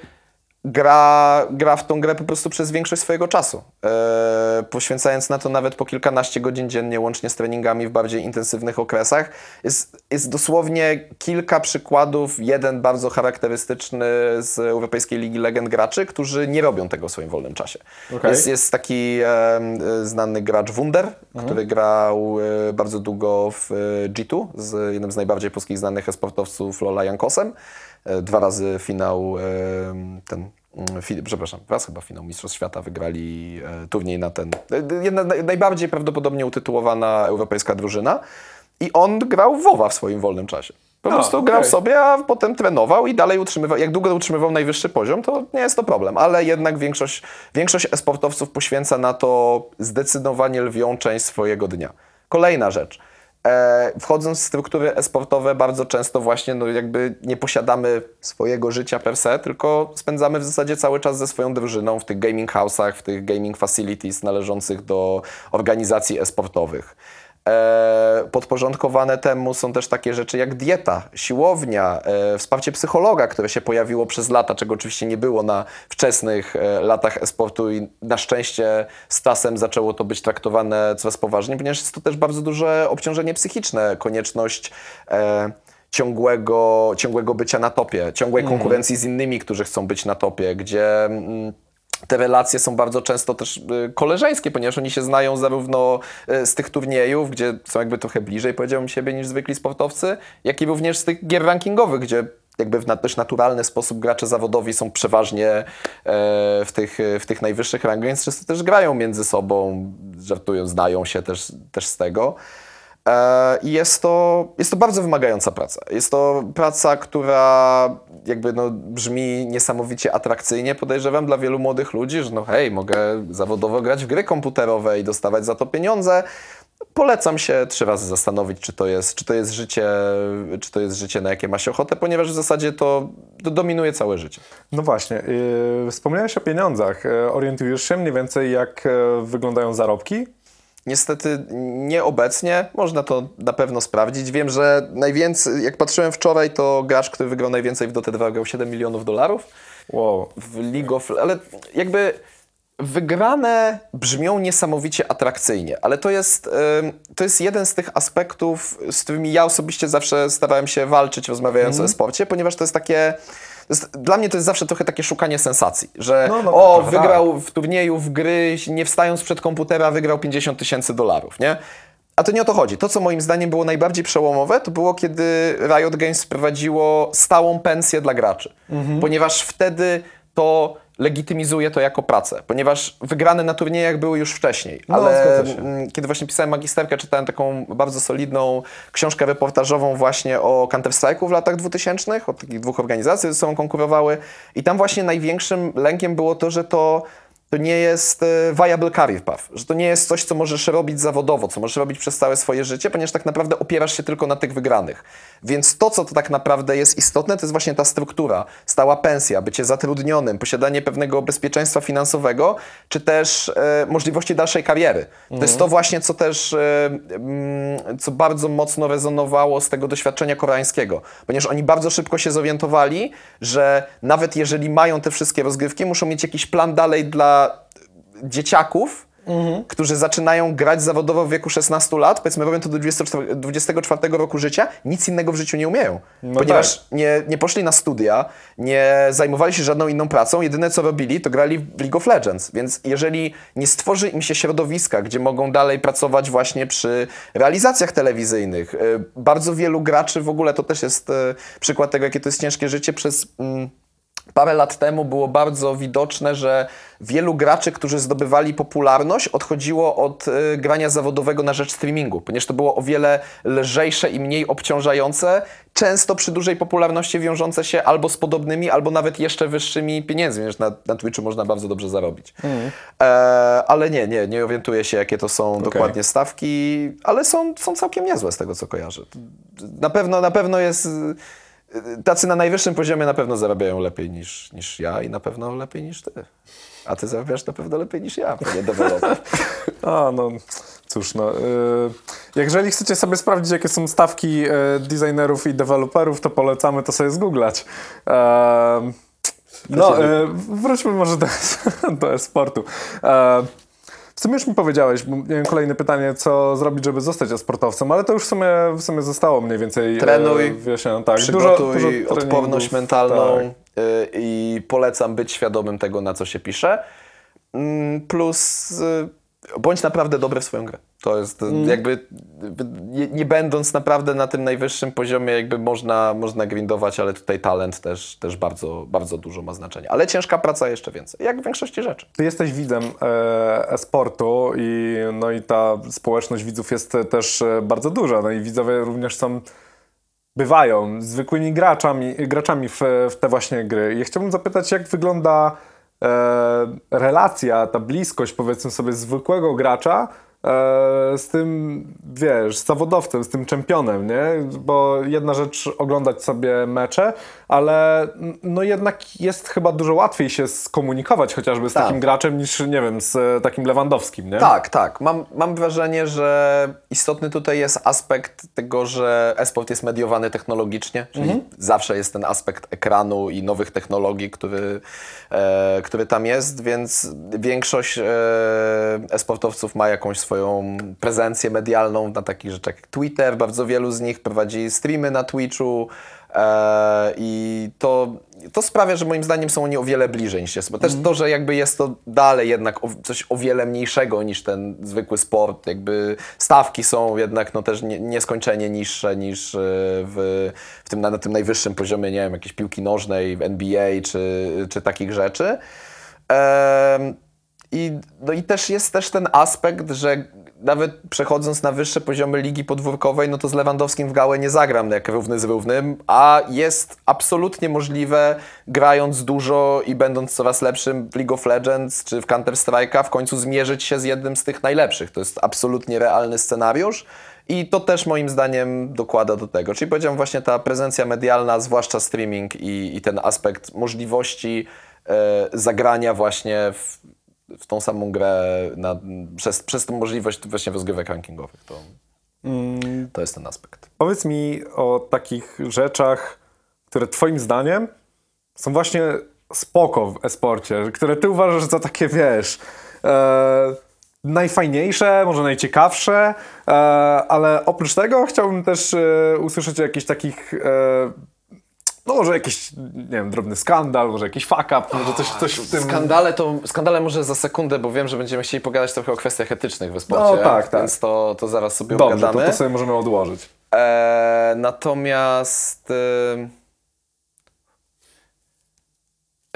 [SPEAKER 2] gra, gra w tą grę po prostu przez większość swojego czasu, e, poświęcając na to nawet po kilkanaście godzin dziennie, łącznie z treningami w bardziej intensywnych okresach. Jest, jest dosłownie kilka przykładów, jeden bardzo charakterystyczny z Europejskiej Ligi Legend graczy, którzy nie robią tego w swoim wolnym czasie.
[SPEAKER 1] Okej.
[SPEAKER 2] Jest, jest taki e, znany gracz Wunder, który grał e, bardzo długo w e, G2 z jednym z najbardziej polskich znanych e-sportowców Lola Jankosem. E, dwa razy finał e, ten. mm, przepraszam, raz chyba finał Mistrzostw Świata wygrali e, turniej na ten. Jedna naj- najbardziej prawdopodobnie utytułowana europejska drużyna. I on grał w WoWa w swoim wolnym czasie. Po
[SPEAKER 1] A,
[SPEAKER 2] prostu grał sobie, a potem trenował i dalej utrzymywał. Jak długo utrzymywał najwyższy poziom, to nie jest to problem, ale jednak większość, większość e-sportowców poświęca na to zdecydowanie lwią część swojego dnia. Kolejna rzecz. E, wchodząc w struktury e-sportowe, bardzo często właśnie no jakby nie posiadamy swojego życia per se, tylko spędzamy w zasadzie cały czas ze swoją drużyną w tych gaming house'ach, w tych gaming facilities należących do organizacji e-sportowych. E, podporządkowane temu są też takie rzeczy jak dieta, siłownia, e, wsparcie psychologa, które się pojawiło przez lata, czego oczywiście nie było na wczesnych e, latach e-sportu i na szczęście z czasem zaczęło to być traktowane coraz poważniej, ponieważ jest to też bardzo duże obciążenie psychiczne, konieczność ciągłego, ciągłego bycia na topie, ciągłej konkurencji z innymi, którzy chcą być na topie, gdzie mm, te relacje są bardzo często też y, koleżeńskie, ponieważ oni się znają zarówno y, z tych turniejów, gdzie są jakby trochę bliżej, powiedziałbym, siebie niż zwykli sportowcy, jak i również z tych gier rankingowych, gdzie jakby w dość naturalny sposób gracze zawodowi są przeważnie e, w, tych, w tych najwyższych rangach, więc często też grają między sobą, żartują, znają się też, też z tego. E, I jest to, jest to bardzo wymagająca praca. Jest to praca, która jakby no, brzmi niesamowicie atrakcyjnie, podejrzewam, dla wielu młodych ludzi, że no hej, mogę zawodowo grać w gry komputerowe i dostawać za to pieniądze. Polecam się trzy razy zastanowić, czy to jest, czy to jest, życie, czy to jest życie, na jakie ma się ochotę, ponieważ w zasadzie to, to dominuje całe życie.
[SPEAKER 1] No właśnie, yy, wspomniałeś o pieniądzach. Yy, orientujesz się mniej więcej, jak yy, wyglądają zarobki?
[SPEAKER 2] Niestety nieobecnie, można to na pewno sprawdzić. Wiem, że najwięcej, jak patrzyłem wczoraj, to gracz, który wygrał najwięcej w Dota 2 grał 7 milionów dolarów.
[SPEAKER 1] Wow.
[SPEAKER 2] w League of... Ale jakby wygrane brzmią niesamowicie atrakcyjnie, ale to jest, to jest jeden z tych aspektów, z którymi ja osobiście zawsze starałem się walczyć, rozmawiając o sporcie, ponieważ to jest takie... Jest, dla mnie to jest zawsze trochę takie szukanie sensacji, że
[SPEAKER 1] No, no,
[SPEAKER 2] o, wygrał w turnieju w gry, nie wstając przed komputera, wygrał 50 tysięcy dolarów, nie? A to nie o to chodzi. To, co moim zdaniem było najbardziej przełomowe, to było, kiedy Riot Games wprowadziło stałą pensję dla graczy. Ponieważ wtedy to legitymizuje to jako pracę. Ponieważ wygrane na turniejach były już wcześniej.
[SPEAKER 1] No,
[SPEAKER 2] ale mm, kiedy właśnie pisałem magisterkę, czytałem taką bardzo solidną książkę reportażową właśnie o Counter-Strike'u w latach 2000, od takich dwóch organizacji, ze sobą konkurowały. I tam właśnie największym lękiem było to, że to to nie jest e, viable career path, że to nie jest coś, co możesz robić zawodowo, co możesz robić przez całe swoje życie, ponieważ tak naprawdę opierasz się tylko na tych wygranych. Więc to, co to tak naprawdę jest istotne, to jest właśnie ta struktura, stała pensja, bycie zatrudnionym, posiadanie pewnego bezpieczeństwa finansowego, czy też e, możliwości dalszej kariery. To jest to właśnie, co też, e, mm, co bardzo mocno rezonowało z tego doświadczenia koreańskiego, ponieważ oni bardzo szybko się zorientowali, że nawet jeżeli mają te wszystkie rozgrywki, muszą mieć jakiś plan dalej dla dzieciaków, którzy zaczynają grać zawodowo w wieku 16 lat, powiedzmy robią to do 24, 24 roku życia, nic innego w życiu nie umieją.
[SPEAKER 1] No
[SPEAKER 2] ponieważ nie, nie poszli na studia, nie zajmowali się żadną inną pracą, jedyne co robili, to grali w League of Legends. Więc jeżeli nie stworzy im się środowiska, gdzie mogą dalej pracować właśnie przy realizacjach telewizyjnych, y, bardzo wielu graczy w ogóle, to też jest y, przykład tego, jakie to jest ciężkie życie przez... mm, Parę lat temu było bardzo widoczne, że wielu graczy, którzy zdobywali popularność, odchodziło od y, grania zawodowego na rzecz streamingu, ponieważ to było o wiele lżejsze i mniej obciążające, często przy dużej popularności wiążące się albo z podobnymi, albo nawet jeszcze wyższymi pieniędzmi, wiesz, na, na Twitchu można bardzo dobrze zarobić. E, ale nie, nie, nie orientuję się, jakie to są dokładnie stawki, ale są, są całkiem niezłe z tego, co kojarzę. Na pewno, na pewno jest... Tacy na najwyższym poziomie na pewno zarabiają lepiej niż, niż ja i na pewno lepiej niż ty. A ty zarabiasz na pewno lepiej niż ja, panie deweloper. (laughs)
[SPEAKER 1] A, no cóż, no. Y, jeżeli chcecie sobie sprawdzić, jakie są stawki y, designerów i deweloperów, to polecamy to sobie zgooglać. No, y, wróćmy może do, (laughs) do e-sportu. W sumie już mi powiedziałeś, kolejne pytanie, co zrobić, żeby zostać e-sportowcem, ale to już w sumie, w sumie zostało mniej więcej
[SPEAKER 2] Trenuj,
[SPEAKER 1] e, wyjaśnione. Tak,
[SPEAKER 2] Przygotuj odporność
[SPEAKER 1] treningów,
[SPEAKER 2] mentalną
[SPEAKER 1] tak.
[SPEAKER 2] y, i polecam być świadomym tego, na co się pisze. Mm, Plus y, bądź naprawdę dobry w swoją grę. To jest
[SPEAKER 1] Mm.
[SPEAKER 2] jakby, nie, nie będąc naprawdę na tym najwyższym poziomie, jakby można, można grindować, ale tutaj talent też, też bardzo, bardzo dużo ma znaczenia. Ale ciężka praca jeszcze więcej, jak w większości rzeczy.
[SPEAKER 1] Ty jesteś widzem e, e-sportu i, no i ta społeczność widzów jest też e, bardzo duża. No i widzowie również są, bywają zwykłymi graczami, graczami w, w te właśnie gry. I chciałbym zapytać, jak wygląda relacja, ta bliskość powiedzmy sobie zwykłego gracza e, z tym, wiesz, z zawodowcem, z tym czempionem, nie? Bo jedna rzecz oglądać sobie mecze, ale no jednak jest chyba dużo łatwiej się skomunikować chociażby z
[SPEAKER 2] Tak.
[SPEAKER 1] takim graczem niż, nie wiem, z e, takim Lewandowskim, nie?
[SPEAKER 2] Tak, tak. Mam, mam wrażenie, że istotny tutaj jest aspekt tego, że esport jest mediowany technologicznie, czyli zawsze jest ten aspekt ekranu i nowych technologii, który, e, który tam jest, więc większość e, esportowców ma jakąś swoją prezencję medialną na takich rzeczach jak Twitter. Bardzo wielu z nich prowadzi streamy na Twitchu. E, I to, to sprawia, że moim zdaniem są oni o wiele bliżej niż jest. Bo też to, że jakby jest to dalej jednak o, coś o wiele mniejszego niż ten zwykły sport. Jakby stawki są jednak no też nie, nieskończenie niższe niż e, w, w tym, na, na tym najwyższym poziomie, nie wiem, jakiejś piłki nożnej, w NBA czy, czy takich rzeczy. I, no i też jest też ten aspekt, że nawet przechodząc na wyższe poziomy ligi podwórkowej, no to z Lewandowskim w gałę nie zagram jak równy z równym, a jest absolutnie możliwe, grając dużo i będąc coraz lepszym w League of Legends czy w Counter Strike'a, w końcu zmierzyć się z jednym z tych najlepszych. To jest absolutnie realny scenariusz. I to też moim zdaniem dokłada do tego. Czyli powiedziałem właśnie ta prezencja medialna, zwłaszcza streaming i, i ten aspekt możliwości e, zagrania właśnie w, w tą samą grę na, przez, przez tą możliwość właśnie rozgrywek rankingowych. To, to jest ten aspekt.
[SPEAKER 1] Powiedz mi o takich rzeczach, które twoim zdaniem są właśnie spoko w e-sporcie, które ty uważasz za takie, wiesz, e, najfajniejsze, może najciekawsze, e, ale oprócz tego chciałbym też e, usłyszeć o jakichś takich, e, no może jakiś, nie wiem, drobny skandal, może jakiś fuck up, może coś, coś w tym...
[SPEAKER 2] Skandale to skandale może za sekundę, bo wiem, że będziemy chcieli pogadać trochę o kwestiach etycznych w sporcie.
[SPEAKER 1] No tak, tak.
[SPEAKER 2] Więc to, to zaraz sobie
[SPEAKER 1] Dobrze, to,
[SPEAKER 2] obgadamy.
[SPEAKER 1] to sobie możemy odłożyć.
[SPEAKER 2] E, natomiast. E,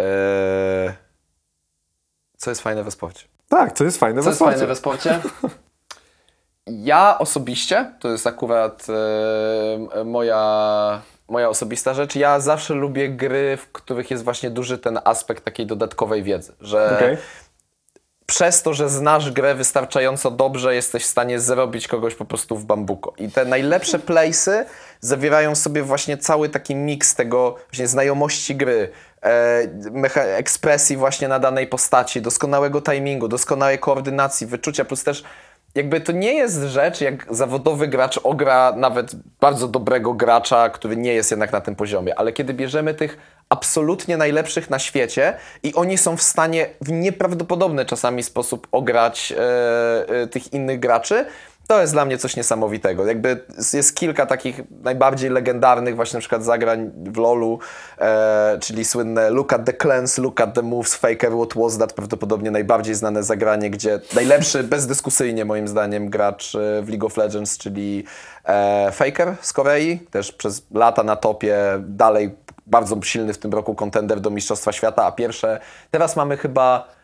[SPEAKER 2] e, co jest fajne we sporcie?
[SPEAKER 1] Tak, to jest fajne
[SPEAKER 2] Co
[SPEAKER 1] we
[SPEAKER 2] jest
[SPEAKER 1] sporcie.
[SPEAKER 2] fajne we sporcie? Ja osobiście, to jest akurat e, moja, moja osobista rzecz, ja zawsze lubię gry, w których jest właśnie duży ten aspekt takiej dodatkowej wiedzy, że
[SPEAKER 1] Okej.
[SPEAKER 2] przez to, że znasz grę wystarczająco dobrze, jesteś w stanie zrobić kogoś po prostu w bambuko. I te najlepsze (laughs) playsy zawierają w sobie właśnie cały taki miks tego właśnie znajomości gry, e, ekspresji właśnie na danej postaci, doskonałego timingu, doskonałej koordynacji, wyczucia, plus też jakby to nie jest rzecz, jak zawodowy gracz ogra nawet bardzo dobrego gracza, który nie jest jednak na tym poziomie, ale kiedy bierzemy tych absolutnie najlepszych na świecie i oni są w stanie w nieprawdopodobny czasami sposób ograć e, e, tych innych graczy, to jest dla mnie coś niesamowitego. Jakby jest kilka takich najbardziej legendarnych właśnie na przykład zagrań w LoLu, e, czyli słynne Look at the Cleanse, Look at the Moves, Faker, What Was That, prawdopodobnie najbardziej znane zagranie, gdzie najlepszy bezdyskusyjnie moim zdaniem gracz e, w League of Legends, czyli e, Faker z Korei, też przez lata na topie, dalej bardzo silny w tym roku kontender do Mistrzostwa Świata, a pierwsze, teraz mamy chyba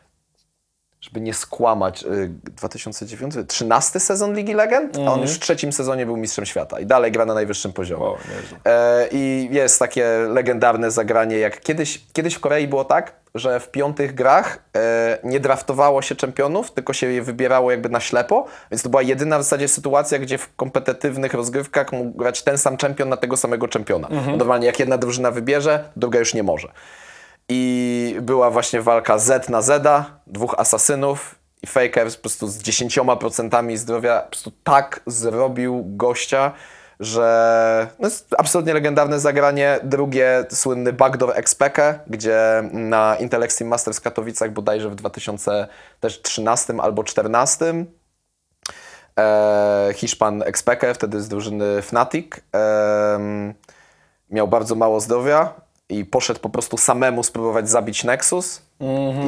[SPEAKER 2] żeby nie skłamać, y, 2009, 13 sezon Ligi Legend, a on już w trzecim sezonie był mistrzem świata i dalej gra na najwyższym poziomie.
[SPEAKER 1] Wow.
[SPEAKER 2] E, I jest takie legendarne zagranie, jak kiedyś, kiedyś w Korei było tak, że w piątych grach e, nie draftowało się czempionów, tylko się je wybierało jakby na ślepo, więc to była jedyna w zasadzie sytuacja, gdzie w kompetytywnych rozgrywkach mógł grać ten sam czempion na tego samego czempiona. Normalnie jak jedna drużyna wybierze, druga już nie może. I była właśnie walka Z na Zeda, dwóch asasynów i Faker po prostu z 10% zdrowia po prostu tak zrobił gościa, że no jest absolutnie legendarne zagranie. Drugie, słynny Backdoor Expeke, gdzie na Intel Extreme Masters w Katowicach bodajże w 2013 albo 2014 e, Hiszpan Expeke, wtedy z drużyny Fnatic, miał bardzo mało zdrowia i poszedł po prostu samemu spróbować zabić Nexus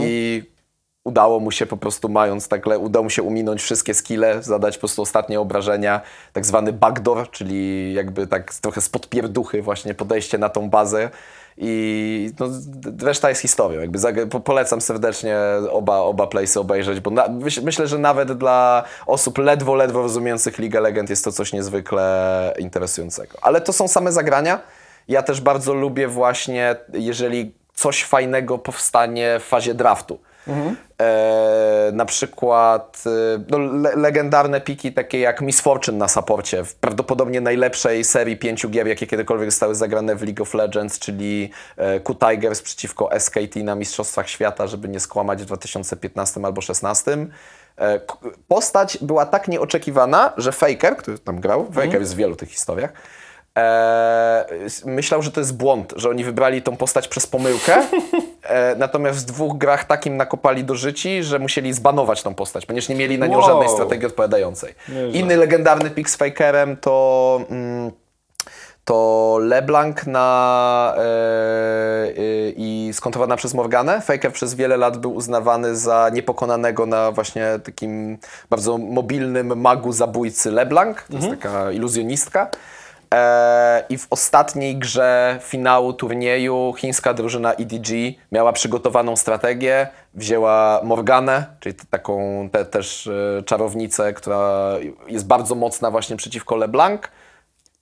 [SPEAKER 2] i udało mu się po prostu mając tak, udało mu się uminąć wszystkie skille, zadać po prostu ostatnie obrażenia, tak zwany backdoor, czyli jakby tak trochę z podpierduchy właśnie podejście na tą bazę i no, reszta jest historią. Jakby polecam serdecznie oba, oba playsy obejrzeć, bo na, myśl, myślę, że nawet dla osób ledwo, ledwo rozumiejących Ligę Legend jest to coś niezwykle interesującego. Ale to są same zagrania. Ja też bardzo lubię właśnie, jeżeli coś fajnego powstanie w fazie draftu. E, na przykład e, no, le legendarne piki takie jak Miss Fortune na saporcie, w prawdopodobnie najlepszej serii pięciu gier, jakie kiedykolwiek zostały zagrane w League of Legends, czyli e, Q-Tigers przeciwko SKT na Mistrzostwach Świata, żeby nie skłamać w 2015 albo 2016. E, postać była tak nieoczekiwana, że Faker, który tam grał, Faker jest w wielu tych historiach, e, myślał, że to jest błąd, że oni wybrali tą postać przez pomyłkę, (laughs) e, natomiast w dwóch grach takim nakopali do życi, że musieli zbanować tą postać, ponieważ nie mieli na nią
[SPEAKER 1] Wow.
[SPEAKER 2] żadnej strategii odpowiadającej.
[SPEAKER 1] Nieźle.
[SPEAKER 2] Inny legendarny pick z Fakerem to... Mm, to LeBlanc na, e, e, i skontrowana przez Morganę. Faker przez wiele lat był uznawany za niepokonanego na właśnie takim bardzo mobilnym magu zabójcy LeBlanc. To jest taka iluzjonistka. E, I w ostatniej grze finału turnieju chińska drużyna EDG miała przygotowaną strategię, wzięła Morganę, czyli taką te, też e, czarownicę, która jest bardzo mocna właśnie przeciwko LeBlanc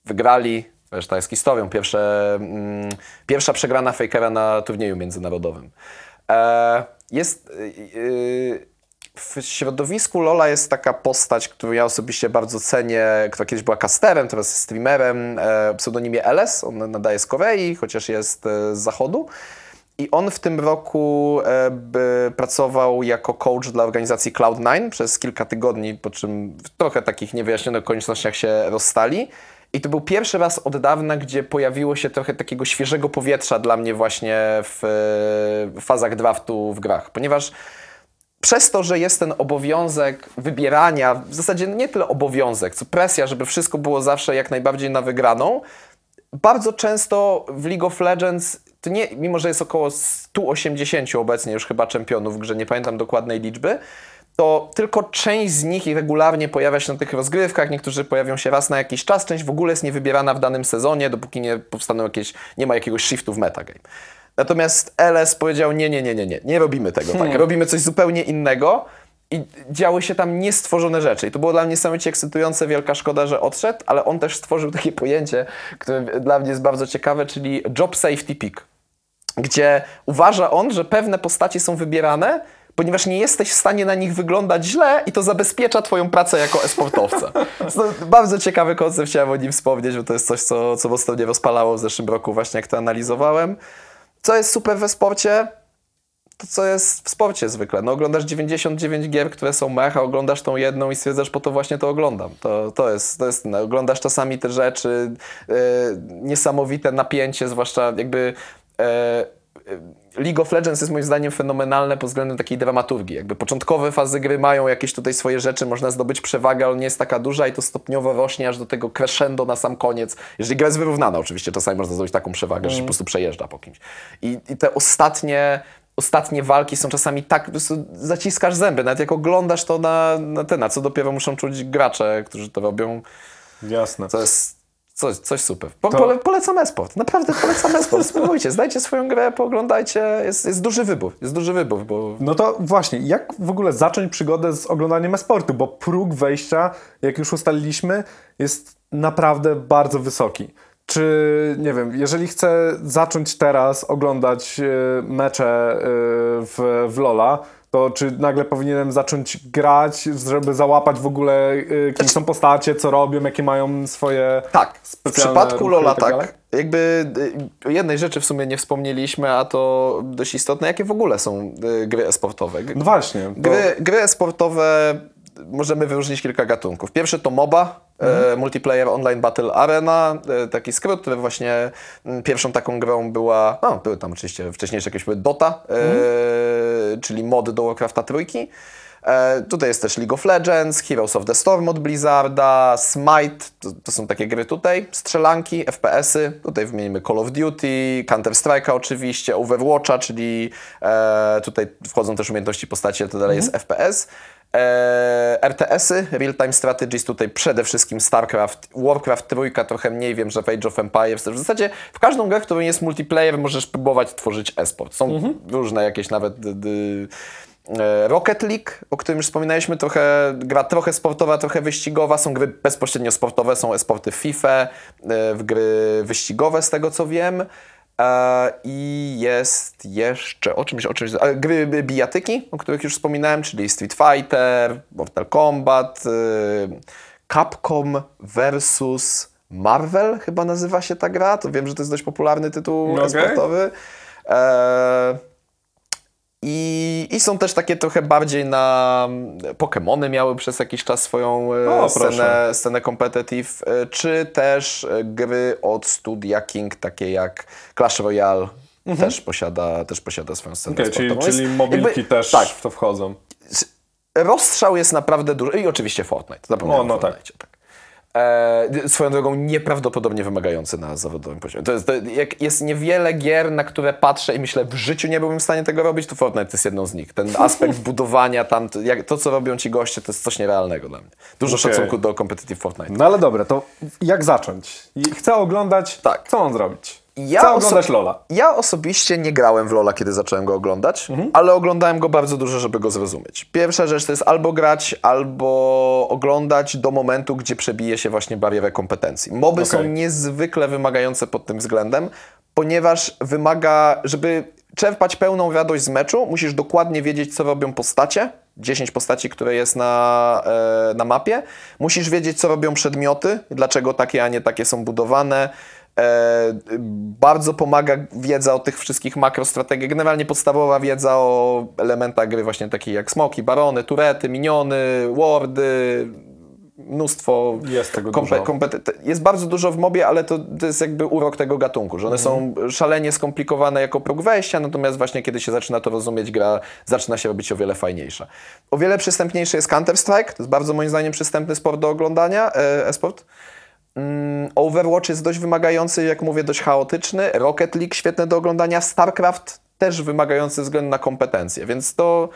[SPEAKER 2] wygrali, reszta jest historią, Pierwsze, mm, pierwsza przegrana Fakera na turnieju międzynarodowym. E, jest, y, y, w środowisku Lola jest taka postać, którą ja osobiście bardzo cenię, która kiedyś była casterem, teraz jest streamerem, e, o pseudonimie LS, on nadaje z Korei, chociaż jest e, z zachodu. I on w tym roku e, pracował jako coach dla organizacji Cloud9 przez kilka tygodni, po czym w trochę takich niewyjaśnionych okolicznościach się rozstali. I to był pierwszy raz od dawna, gdzie pojawiło się trochę takiego świeżego powietrza dla mnie właśnie w, e, w fazach draftu w grach, ponieważ przez to, że jest ten obowiązek wybierania, w zasadzie nie tyle obowiązek, co presja, żeby wszystko było zawsze jak najbardziej na wygraną, bardzo często w League of Legends, to nie, mimo że jest około 180 obecnie już chyba czempionów grze, nie pamiętam dokładnej liczby, to tylko część z nich regularnie pojawia się na tych rozgrywkach, niektórzy pojawią się raz na jakiś czas, część w ogóle jest niewybierana w danym sezonie, dopóki nie powstaną jakieś, nie ma jakiegoś shiftu w metagame. Natomiast LS powiedział, nie, nie, nie, nie, nie, nie robimy tego tak, robimy coś zupełnie innego i działy się tam niestworzone rzeczy. I to było dla mnie niesamowicie ekscytujące, wielka szkoda, że odszedł, ale on też stworzył takie pojęcie, które dla mnie jest bardzo ciekawe, czyli job safety pick gdzie uważa on, że pewne postaci są wybierane ponieważ nie jesteś w stanie na nich wyglądać źle i to zabezpiecza twoją pracę jako e-sportowca. (laughs) To bardzo ciekawy koncept, chciałem o nim wspomnieć, bo to jest coś, co, co mocno mnie rozpalało w zeszłym roku właśnie, jak to analizowałem. Co jest super we sporcie? to, co jest w sporcie zwykle. No oglądasz 99 gier, które są mech, a oglądasz tą jedną i stwierdzasz, po to właśnie to oglądam. To, to jest, to jest no, oglądasz czasami te rzeczy, e, niesamowite napięcie, zwłaszcza jakby e, League of Legends jest moim zdaniem fenomenalne pod względem takiej dramaturgii. Jakby początkowe fazy gry mają jakieś tutaj swoje rzeczy, można zdobyć przewagę, ale nie jest taka duża i to stopniowo rośnie aż do tego crescendo na sam koniec. Jeżeli gra jest wyrównana oczywiście, czasami można zdobyć taką przewagę, że się po prostu przejeżdża po kimś. I, i te ostatnie ostatnie walki są czasami tak, po prostu zaciskasz zęby, nawet jak oglądasz to na, na ten, a co dopiero muszą czuć gracze, którzy to robią.
[SPEAKER 1] Jasne.
[SPEAKER 2] To jest coś, coś super. Po,
[SPEAKER 1] To-
[SPEAKER 2] pole, polecam esport, naprawdę polecam esport. (laughs) Spróbujcie, znajcie swoją grę, pooglądajcie, jest, jest duży wybór, jest duży wybór, bo
[SPEAKER 1] No to właśnie, jak w ogóle zacząć przygodę z oglądaniem e-sportu? Bo próg wejścia, jak już ustaliliśmy, jest naprawdę bardzo wysoki. Czy, nie wiem, jeżeli chcę zacząć teraz oglądać e, mecze e, w, w Lola, to czy nagle powinienem zacząć grać, żeby załapać w ogóle, e, kim są postacie, co robią, jakie mają swoje
[SPEAKER 2] Tak, w przypadku Lola
[SPEAKER 1] tak
[SPEAKER 2] tak. Jakby y, jednej rzeczy w sumie nie wspomnieliśmy, a to dość istotne, jakie w ogóle są y, gry e-sportowe. G-
[SPEAKER 1] No właśnie. Bo...
[SPEAKER 2] Gry, gry e-sportowe możemy wyróżnić kilka gatunków. Pierwszy to MOBA, e, Multiplayer Online Battle Arena, e, taki skrót, który właśnie mm, pierwszą taką grą była, no były tam oczywiście wcześniejsze jakieś były Dota, e, czyli mod do Warcrafta trójki. E, tutaj jest też League of Legends, Heroes of the Storm od Blizzarda, Smite, to, to są takie gry tutaj, strzelanki, FPS-y, tutaj wymienimy Call of Duty, Counter-Strike'a oczywiście, Overwatcha, czyli e, tutaj wchodzą też umiejętności postaci, to dalej jest FPS. E, RTS-y, Real Time Strategies, tutaj przede wszystkim StarCraft, Warcraft trójka, trochę mniej wiem, że w Age of Empires też. W zasadzie w każdą grę, w której jest multiplayer, możesz próbować tworzyć e-sport. Są różne jakieś nawet d, d, e, Rocket League, o którym już wspominaliśmy, trochę, gra trochę sportowa, trochę wyścigowa. Są gry bezpośrednio sportowe, są e-sporty FIFA, e, w gry wyścigowe z tego co wiem. I jest jeszcze o czymś, o czymś, gry bijatyki, o których już wspominałem, czyli Street Fighter, Mortal Kombat, y, Capcom versus Marvel chyba nazywa się ta gra, to wiem, że to jest dość popularny tytuł
[SPEAKER 1] Okej.
[SPEAKER 2] e-sportowy. E, i, I są też takie trochę bardziej na. Pokémony miały przez jakiś czas swoją e,
[SPEAKER 1] O,
[SPEAKER 2] scenę,
[SPEAKER 1] proszę.
[SPEAKER 2] scenę competitive, e, czy też e, gry od studia King, takie jak Clash Royale. Też, posiada, też posiada swoją scenę
[SPEAKER 1] Okej, czyli,
[SPEAKER 2] sportową.
[SPEAKER 1] czyli mobilki
[SPEAKER 2] jakby-
[SPEAKER 1] też
[SPEAKER 2] Tak,
[SPEAKER 1] w to wchodzą.
[SPEAKER 2] rozstrzał jest naprawdę duży. I oczywiście Fortnite. Zapomniałem
[SPEAKER 1] O, no
[SPEAKER 2] Fortnite, tak. E, swoją drogą nieprawdopodobnie wymagający na zawodowym poziomie. To jest, to, jak jest niewiele gier, na które patrzę i myślę, w życiu nie byłbym w stanie tego robić, to Fortnite to jest jedną z nich. Ten (laughs) aspekt budowania tam, to, jak, to co robią ci goście, to jest coś nierealnego dla mnie. Dużo
[SPEAKER 1] Okej.
[SPEAKER 2] szacunku do competitive Fortnite.
[SPEAKER 1] No ale dobra, to jak zacząć? I Chcę oglądać,
[SPEAKER 2] Tak.
[SPEAKER 1] co mam zrobić?
[SPEAKER 2] Ja
[SPEAKER 1] Chcę
[SPEAKER 2] oso-
[SPEAKER 1] oglądać Lola.
[SPEAKER 2] Ja osobiście nie grałem w Lola, kiedy zacząłem go oglądać, ale oglądałem go bardzo dużo, żeby go zrozumieć. Pierwsza rzecz to jest albo grać, albo oglądać do momentu, gdzie przebije się właśnie barierę kompetencji. Moby
[SPEAKER 1] Okej.
[SPEAKER 2] są niezwykle wymagające pod tym względem, ponieważ wymaga, żeby czerpać pełną radość z meczu, musisz dokładnie wiedzieć, co robią postacie. 10 postaci, które jest na, e, na mapie. Musisz wiedzieć, co robią przedmioty, dlaczego takie, a nie takie są budowane. E, bardzo pomaga wiedza o tych wszystkich makrostrategiach, generalnie podstawowa wiedza o elementach gry właśnie takie jak smoki, barony, turety, miniony, wardy, mnóstwo
[SPEAKER 1] Jest tego
[SPEAKER 2] kompete- jest bardzo dużo w mobie, ale to, to jest jakby urok tego gatunku, że one są szalenie skomplikowane jako próg wejścia, natomiast właśnie kiedy się zaczyna to rozumieć, gra zaczyna się robić o wiele fajniejsza. O wiele przystępniejszy jest Counter-Strike, to jest bardzo moim zdaniem przystępny sport do oglądania, e, e-sport. Mm, Overwatch jest dość wymagający, jak mówię, dość chaotyczny. Rocket League świetne do oglądania. StarCraft też wymagający względu na kompetencje, więc to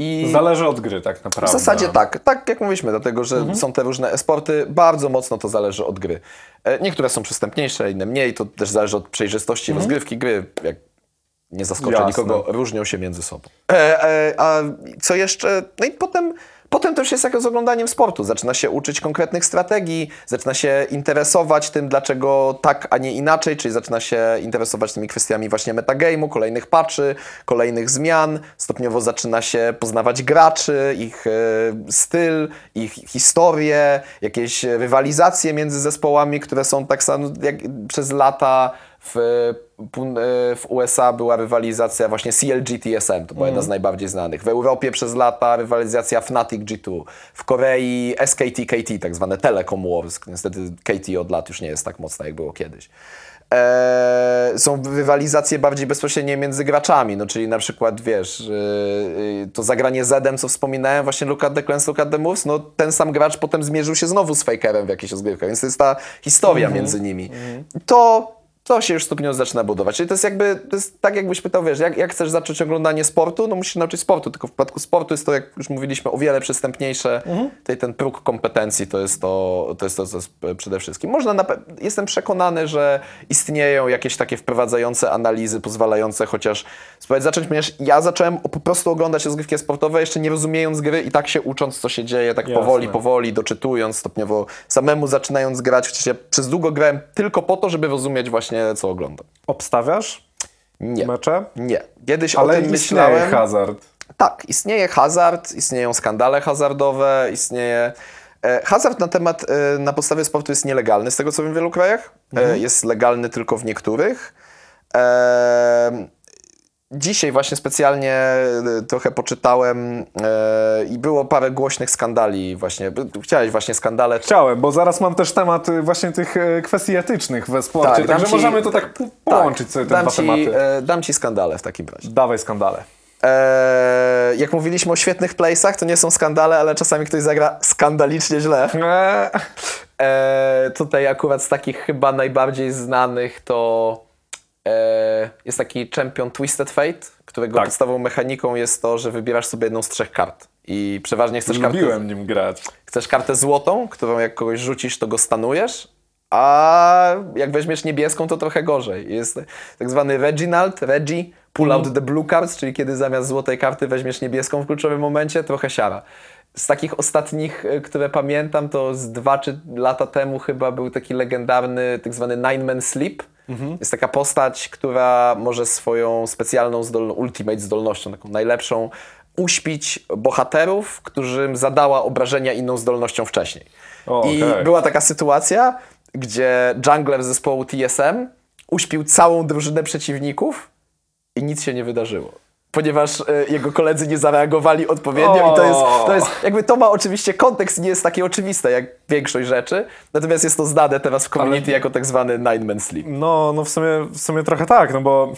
[SPEAKER 2] i
[SPEAKER 1] Zależy od gry tak
[SPEAKER 2] w
[SPEAKER 1] naprawdę.
[SPEAKER 2] zasadzie tak, tak jak mówiliśmy, dlatego że są te różne e-sporty, bardzo mocno to zależy od gry. E, Niektóre są przystępniejsze, inne mniej, to też zależy od przejrzystości rozgrywki gry, jak nie zaskoczę
[SPEAKER 1] Jasne.
[SPEAKER 2] nikogo, różnią się między sobą. E, e, a co jeszcze? No i potem Potem to już jest jak z oglądaniem sportu. Zaczyna się uczyć konkretnych strategii, zaczyna się interesować tym, dlaczego tak, a nie inaczej, czyli zaczyna się interesować tymi kwestiami właśnie metagame'u, kolejnych patchy, kolejnych zmian. Stopniowo zaczyna się poznawać graczy, ich e, styl, ich historię, jakieś rywalizacje między zespołami, które są tak samo jak przez lata w, e, w USA była rywalizacja właśnie CLG TSM, to była jedna z najbardziej znanych. W Europie przez lata rywalizacja Fnatic G2. W Korei SKT KT, tak zwane Telecom Wars. Niestety KT od lat już nie jest tak mocna, jak było kiedyś. Eee, są rywalizacje bardziej bezpośrednie między graczami, no czyli na przykład, wiesz, yy, to zagranie Zedem, co wspominałem, właśnie Look at the Clans, Look at the Moves, no ten sam gracz potem zmierzył się znowu z Fakerem w jakiejś rozgrywkach, więc to jest ta historia między nimi. To to się już stopniowo zaczyna budować. Czyli to jest jakby, to jest tak jakbyś pytał, wiesz, jak, jak chcesz zacząć oglądanie sportu, no musisz się nauczyć sportu, tylko w przypadku sportu jest to, jak już mówiliśmy, o wiele przystępniejsze. Tutaj ten próg kompetencji to jest to, to jest to, co jest przede wszystkim. Można, na, jestem przekonany, że istnieją jakieś takie wprowadzające analizy, pozwalające chociaż spróbować zacząć, ponieważ ja zacząłem po prostu oglądać rozgrywki sportowe, jeszcze nie rozumiejąc gry i tak się ucząc, co się dzieje, tak
[SPEAKER 1] Jasne.
[SPEAKER 2] powoli, powoli, doczytując, stopniowo samemu zaczynając grać, chociaż ja przez długo grałem tylko po to, żeby rozumieć właśnie, co oglądam.
[SPEAKER 1] Obstawiasz
[SPEAKER 2] Nie.
[SPEAKER 1] mecze?
[SPEAKER 2] Nie. Kiedyś o
[SPEAKER 1] Ale
[SPEAKER 2] tym
[SPEAKER 1] istnieje
[SPEAKER 2] myślałem.
[SPEAKER 1] hazard.
[SPEAKER 2] Tak, istnieje hazard, istnieją skandale hazardowe, istnieje. E, hazard na temat, e, na podstawie sportu jest nielegalny, z tego co wiem w wielu krajach. E, jest legalny tylko w niektórych. E, dzisiaj właśnie specjalnie e, trochę poczytałem e, i było parę głośnych skandali właśnie. Chciałeś właśnie skandale.
[SPEAKER 1] Chciałem, bo zaraz mam też temat y, właśnie tych e, kwestii etycznych we sporcie,
[SPEAKER 2] Tak,
[SPEAKER 1] także
[SPEAKER 2] ci-
[SPEAKER 1] możemy to tak po- połączyć sobie te
[SPEAKER 2] dam
[SPEAKER 1] dwa
[SPEAKER 2] ci,
[SPEAKER 1] tematy.
[SPEAKER 2] e, dam ci skandale w takim razie.
[SPEAKER 1] Dawaj skandale.
[SPEAKER 2] Eee, jak mówiliśmy o świetnych playsach, to nie są skandale, ale czasami ktoś zagra skandalicznie źle.
[SPEAKER 1] Eee, (laughs)
[SPEAKER 2] tutaj akurat z takich chyba najbardziej znanych to jest taki champion Twisted Fate, którego
[SPEAKER 1] Tak.
[SPEAKER 2] podstawową mechaniką jest to, że wybierasz sobie jedną z trzech kart. I przeważnie chcesz kartę,
[SPEAKER 1] lubiłem nim grać.
[SPEAKER 2] chcesz kartę złotą, którą jak kogoś rzucisz, to go stanujesz, a jak weźmiesz niebieską, to trochę gorzej. Jest tak zwany Reginald, Regi, pull out the blue cards, czyli kiedy zamiast złotej karty weźmiesz niebieską w kluczowym momencie, trochę siara. Z takich ostatnich, y, które pamiętam, to z dwa czy lata temu chyba był taki legendarny tak zwany Nine Man Sleep. Jest taka postać, która może swoją specjalną zdolną, ultimate zdolnością, taką najlepszą, uśpić bohaterów, którym zadała obrażenia inną zdolnością wcześniej.
[SPEAKER 1] O,
[SPEAKER 2] I
[SPEAKER 1] okej.
[SPEAKER 2] była taka sytuacja, gdzie jungler zespołu TSM uśpił całą drużynę przeciwników i nic się nie wydarzyło. Ponieważ e, jego koledzy nie zareagowali odpowiednio i to jest, to jest, jakby to ma oczywiście kontekst, nie jest takie oczywiste jak większość rzeczy, natomiast jest to znane teraz w community jako tak zwany nine man sleep.
[SPEAKER 1] No, no w sumie, w sumie trochę tak, no bo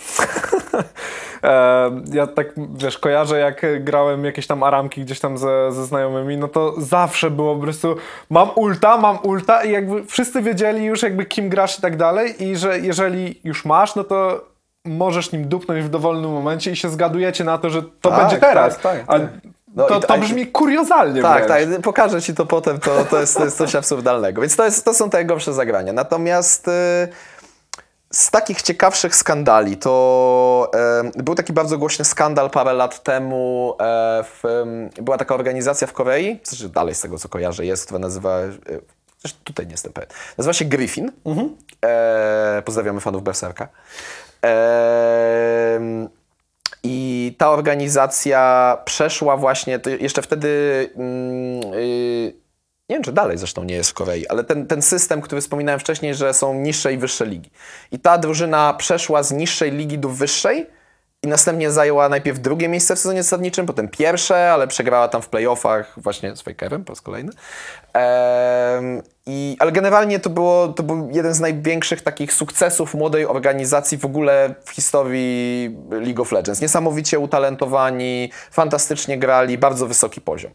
[SPEAKER 1] (laughs) e, ja tak, wiesz, kojarzę jak grałem jakieś tam aramki gdzieś tam ze, ze znajomymi, no to zawsze było po prostu mam ulta, mam ulta i jakby wszyscy wiedzieli już jakby kim grasz i tak dalej i że jeżeli już masz, no to możesz nim dupnąć w dowolnym momencie i się zgadujecie na to, że to
[SPEAKER 2] Tak,
[SPEAKER 1] będzie teraz.
[SPEAKER 2] tak, tak, tak. No
[SPEAKER 1] to, to
[SPEAKER 2] a-
[SPEAKER 1] brzmi kuriozalnie
[SPEAKER 2] Tak,
[SPEAKER 1] wręcz.
[SPEAKER 2] tak, pokażę ci to potem, to, to, jest, to jest coś absurdalnego. Więc to, jest, to są te gorsze zagrania. Natomiast y, z takich ciekawszych skandali to e, był taki bardzo głośny skandal parę lat temu. E, w, em, była taka organizacja w Korei, znaczy dalej z tego co kojarzę jest, która nazywa. E, zresztą tutaj nie jestem pewien. Nazywa się Griffin. E, pozdrawiamy fanów Berserka. I ta organizacja przeszła właśnie, jeszcze wtedy, mm, y, nie wiem czy dalej zresztą nie jest w Korei, ale ten, ten system, który wspominałem wcześniej, że są niższe i wyższe ligi. I ta drużyna przeszła z niższej ligi do wyższej i następnie zajęła najpierw drugie miejsce w sezonie zasadniczym, potem pierwsze, ale przegrała tam w playoffach właśnie z Fakerem po raz kolejny. Em, i, ale generalnie to, było, to był jeden z największych takich sukcesów młodej organizacji w ogóle w historii League of Legends. Niesamowicie utalentowani, fantastycznie grali, bardzo wysoki poziom.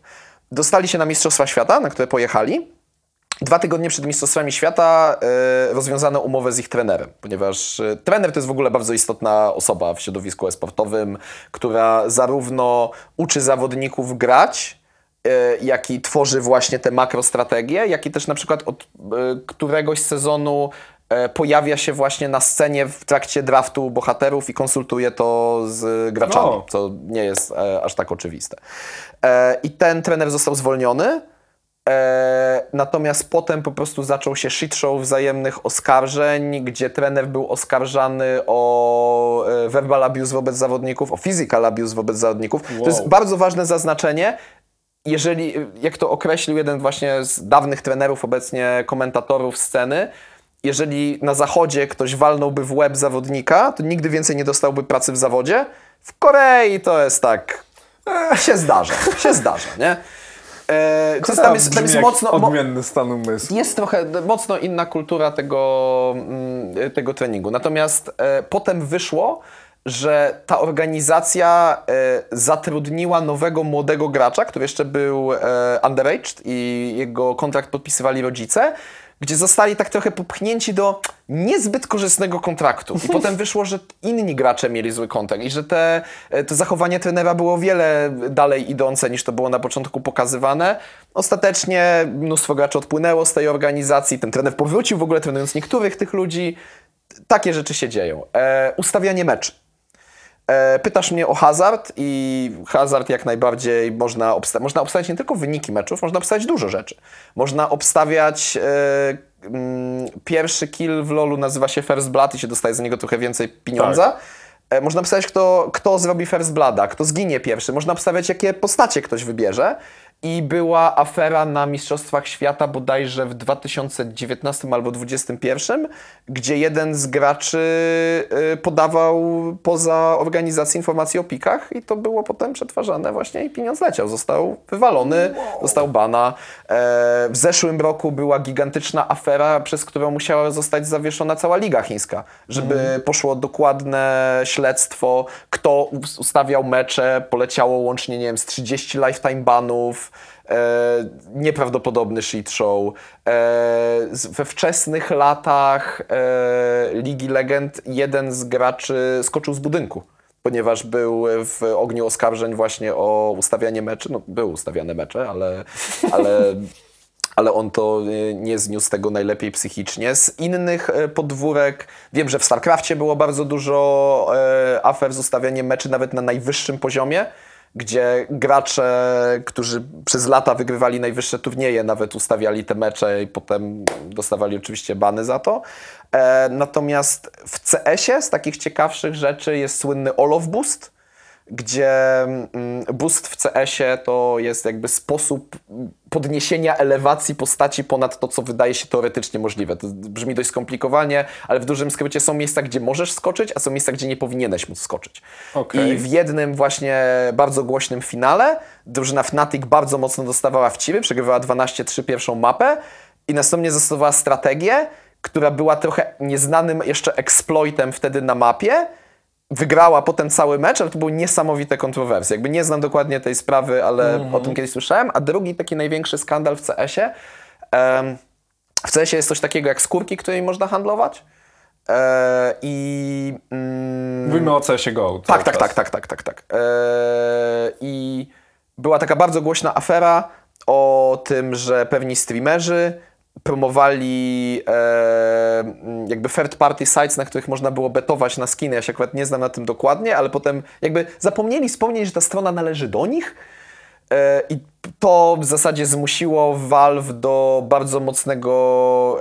[SPEAKER 2] Dostali się na Mistrzostwa Świata, na które pojechali. Dwa tygodnie przed Mistrzostwami Świata e, rozwiązano umowę z ich trenerem, ponieważ e, trener to jest w ogóle bardzo istotna osoba w środowisku e-sportowym, która zarówno uczy zawodników grać, e, jak i tworzy właśnie te makrostrategie, jak i też na przykład od któregoś sezonu pojawia się właśnie na scenie w trakcie draftu bohaterów i konsultuje to z graczami,
[SPEAKER 1] No.
[SPEAKER 2] co nie jest aż tak oczywiste. I ten trener został zwolniony. E, natomiast potem po prostu zaczął się shit show wzajemnych oskarżeń, gdzie trener był oskarżany o e, verbal abuse wobec zawodników, o physical abuse wobec zawodników. To jest
[SPEAKER 1] Wow.
[SPEAKER 2] bardzo ważne zaznaczenie. Jeżeli, jak to określił jeden właśnie z dawnych trenerów, obecnie komentatorów sceny, jeżeli na zachodzie ktoś walnąłby w łeb zawodnika, to nigdy więcej nie dostałby pracy w zawodzie. W Korei to jest tak. Się zdarza, się zdarza, nie? E, to jest, tam jest, tam jest mocno. mo-
[SPEAKER 1] Odmienny stan umysłu.
[SPEAKER 2] jest trochę mocno inna kultura tego, mm, tego treningu. Natomiast e, potem wyszło, że ta organizacja e, zatrudniła nowego młodego gracza, który jeszcze był e, underaged i jego kontrakt podpisywali rodzice, gdzie zostali tak trochę popchnięci do niezbyt korzystnego kontraktu. I potem (laughs) wyszło, że inni gracze mieli zły kontrakt i że te, e, to zachowanie trenera było o wiele dalej idące niż to było na początku pokazywane. Ostatecznie mnóstwo graczy odpłynęło z tej organizacji, ten trener powrócił w ogóle trenując niektórych tych ludzi. Takie rzeczy się dzieją. E, ustawianie meczy. E, pytasz mnie o hazard i hazard jak najbardziej można obstawiać. Można obstawiać nie tylko wyniki meczów, można obstawiać dużo rzeczy. Można obstawiać e, mm, pierwszy kill w LoLu nazywa się First Blood i się dostaje za niego trochę więcej pieniądza. E, Można obstawiać, kto, kto zrobi First Blooda, kto zginie pierwszy. Można obstawiać, jakie postacie ktoś wybierze. I była afera na Mistrzostwach Świata bodajże w 2019 albo 2021, gdzie jeden z graczy y, podawał poza organizację informacji o pikach i to było potem przetwarzane właśnie i pieniądz leciał. Został wywalony, dostał bana. E, w zeszłym roku była gigantyczna afera, przez którą musiała zostać zawieszona cała Liga Chińska, żeby poszło dokładne śledztwo, kto us- ustawiał mecze, poleciało łącznie, nie wiem, z 30 lifetime banów, e, nieprawdopodobny shit show. E, we wczesnych latach e, Ligi Legend jeden z graczy skoczył z budynku. Ponieważ był w ogniu oskarżeń właśnie o ustawianie meczy. No, były ustawiane mecze, ale, ale (laughs) ale on to y, nie zniósł tego najlepiej psychicznie. Z innych e, podwórek, wiem, że w StarCrafcie było bardzo dużo e, afer z ustawianiem meczy nawet na najwyższym poziomie, gdzie gracze, którzy przez lata wygrywali najwyższe turnieje, nawet ustawiali te mecze i potem dostawali oczywiście bany za to. E, natomiast w CS-ie z takich ciekawszych rzeczy jest słynny Olof Boost, gdzie mm, boost w CS-ie to jest jakby sposób podniesienia elewacji postaci ponad to, co wydaje się teoretycznie możliwe. To brzmi dość skomplikowanie, ale w dużym skrócie są miejsca, gdzie możesz skoczyć, a są miejsca, gdzie nie powinieneś móc skoczyć.
[SPEAKER 1] Okej.
[SPEAKER 2] I w jednym właśnie bardzo głośnym finale drużyna Fnatic bardzo mocno dostawała w ciry, przegrywała 12-3 pierwszą mapę i następnie zastosowała strategię, która była trochę nieznanym jeszcze exploitem wtedy na mapie, wygrała potem cały mecz, ale to były niesamowite kontrowersje. Jakby nie znam dokładnie tej sprawy, ale o tym kiedyś słyszałem. A drugi taki największy skandal w CS-ie. em, w CS-ie jest coś takiego jak skórki, którymi można handlować. E, I mm,
[SPEAKER 1] Mówimy o CSGO.
[SPEAKER 2] tak, tak, tak, tak, tak, tak, tak. Eee, I była taka bardzo głośna afera o tym, że pewni streamerzy promowali e, m, jakby third party sites, na których można było betować na skiny. Ja się akurat nie znam na tym dokładnie, ale potem jakby zapomnieli wspomnieć, że ta strona należy do nich. E, I to w zasadzie zmusiło Valve do bardzo mocnego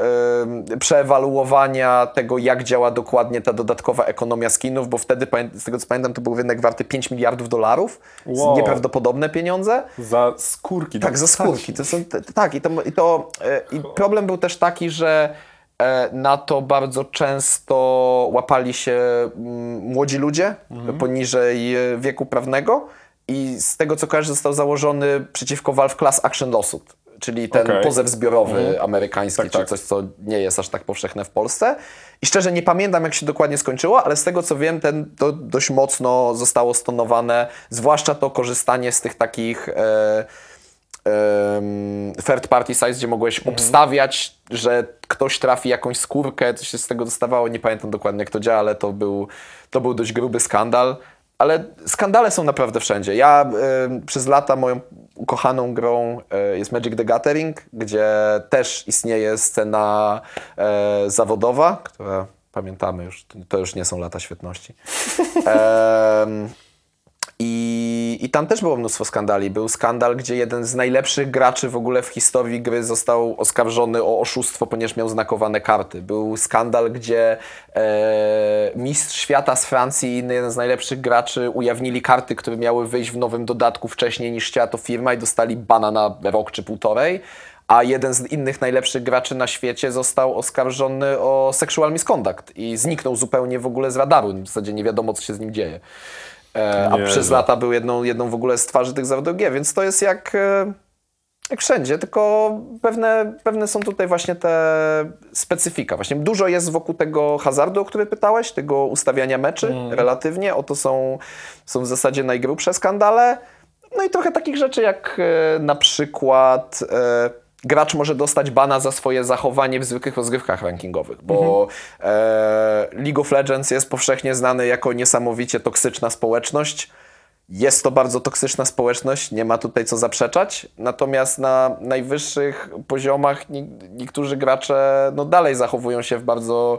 [SPEAKER 2] e, przeewaluowania tego, jak działa dokładnie ta dodatkowa ekonomia skinów, bo wtedy, z tego co pamiętam, to był rynek warty 5 miliardów dolarów.
[SPEAKER 1] Wow.
[SPEAKER 2] Nieprawdopodobne pieniądze.
[SPEAKER 1] Za skórki.
[SPEAKER 2] Tak, za skórki. To są, tak, i to, i, to, e, i problem był też taki, że e, na to bardzo często łapali się mm, młodzi ludzie poniżej e, wieku prawnego i z tego co kojarzę został założony przeciwko Valve Class Action Lawsuit, czyli ten
[SPEAKER 1] Okej.
[SPEAKER 2] pozew zbiorowy amerykański,
[SPEAKER 1] Tak,
[SPEAKER 2] czy
[SPEAKER 1] tak.
[SPEAKER 2] coś, co nie jest aż tak powszechne w Polsce. I szczerze nie pamiętam, jak się dokładnie skończyło, ale z tego co wiem, ten, to dość mocno zostało stonowane, zwłaszcza to korzystanie z tych takich e, third party sites, gdzie mogłeś
[SPEAKER 1] Mhm.
[SPEAKER 2] obstawiać, że ktoś trafi jakąś skórkę, coś się z tego dostawało, nie pamiętam dokładnie jak to działa, ale to był, to był dość gruby skandal. Ale skandale są naprawdę wszędzie. Ja em, przez lata moją ukochaną grą e, jest Magic the Gathering, gdzie też istnieje scena e, zawodowa, która pamiętamy już, to już nie są lata świetności. (laughs) I, I tam też było mnóstwo skandali. Był skandal, gdzie jeden z najlepszych graczy w ogóle w historii gry został oskarżony o oszustwo, ponieważ miał znakowane karty. Był skandal, gdzie e, mistrz świata z Francji i jeden z najlepszych graczy ujawnili karty, które miały wyjść w nowym dodatku wcześniej niż chciała to firma i dostali bana na rok czy półtorej. A jeden z innych najlepszych graczy na świecie został oskarżony o sexual misconduct i zniknął zupełnie w ogóle z radaru. W zasadzie nie wiadomo, co się z nim dzieje. E, a
[SPEAKER 1] Jezu.
[SPEAKER 2] przez lata był jedną, jedną w ogóle z twarzy tych zawodów gier, więc to jest jak, e, jak wszędzie, tylko pewne, pewne są tutaj właśnie te specyfika. Właśnie dużo jest wokół tego hazardu, o który pytałeś, tego ustawiania meczy relatywnie. Oto są, są w zasadzie najgrubsze skandale. No i trochę takich rzeczy jak e, na przykład e, gracz może dostać bana za swoje zachowanie w zwykłych rozgrywkach rankingowych, bo e, League of Legends jest powszechnie znany jako niesamowicie toksyczna społeczność. Jest to bardzo toksyczna społeczność, nie ma tutaj co zaprzeczać. Natomiast na najwyższych poziomach nie, niektórzy gracze no, dalej zachowują się w bardzo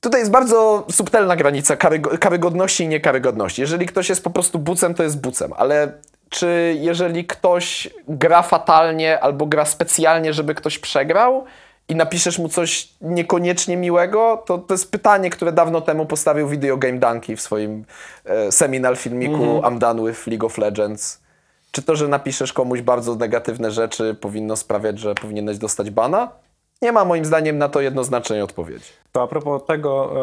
[SPEAKER 2] Tutaj jest bardzo subtelna granica karygo- karygodności i niekarygodności. Jeżeli ktoś jest po prostu bucem, to jest bucem, ale czy jeżeli ktoś gra fatalnie albo gra specjalnie, żeby ktoś przegrał i napiszesz mu coś niekoniecznie miłego, to to jest pytanie, które dawno temu postawił Video Game Donkey w swoim e, seminal filmiku I'm done with League of Legends. Czy to, że napiszesz komuś bardzo negatywne rzeczy powinno sprawiać, że powinieneś dostać bana? Nie ma moim zdaniem na to jednoznacznej odpowiedzi.
[SPEAKER 1] To a propos tego,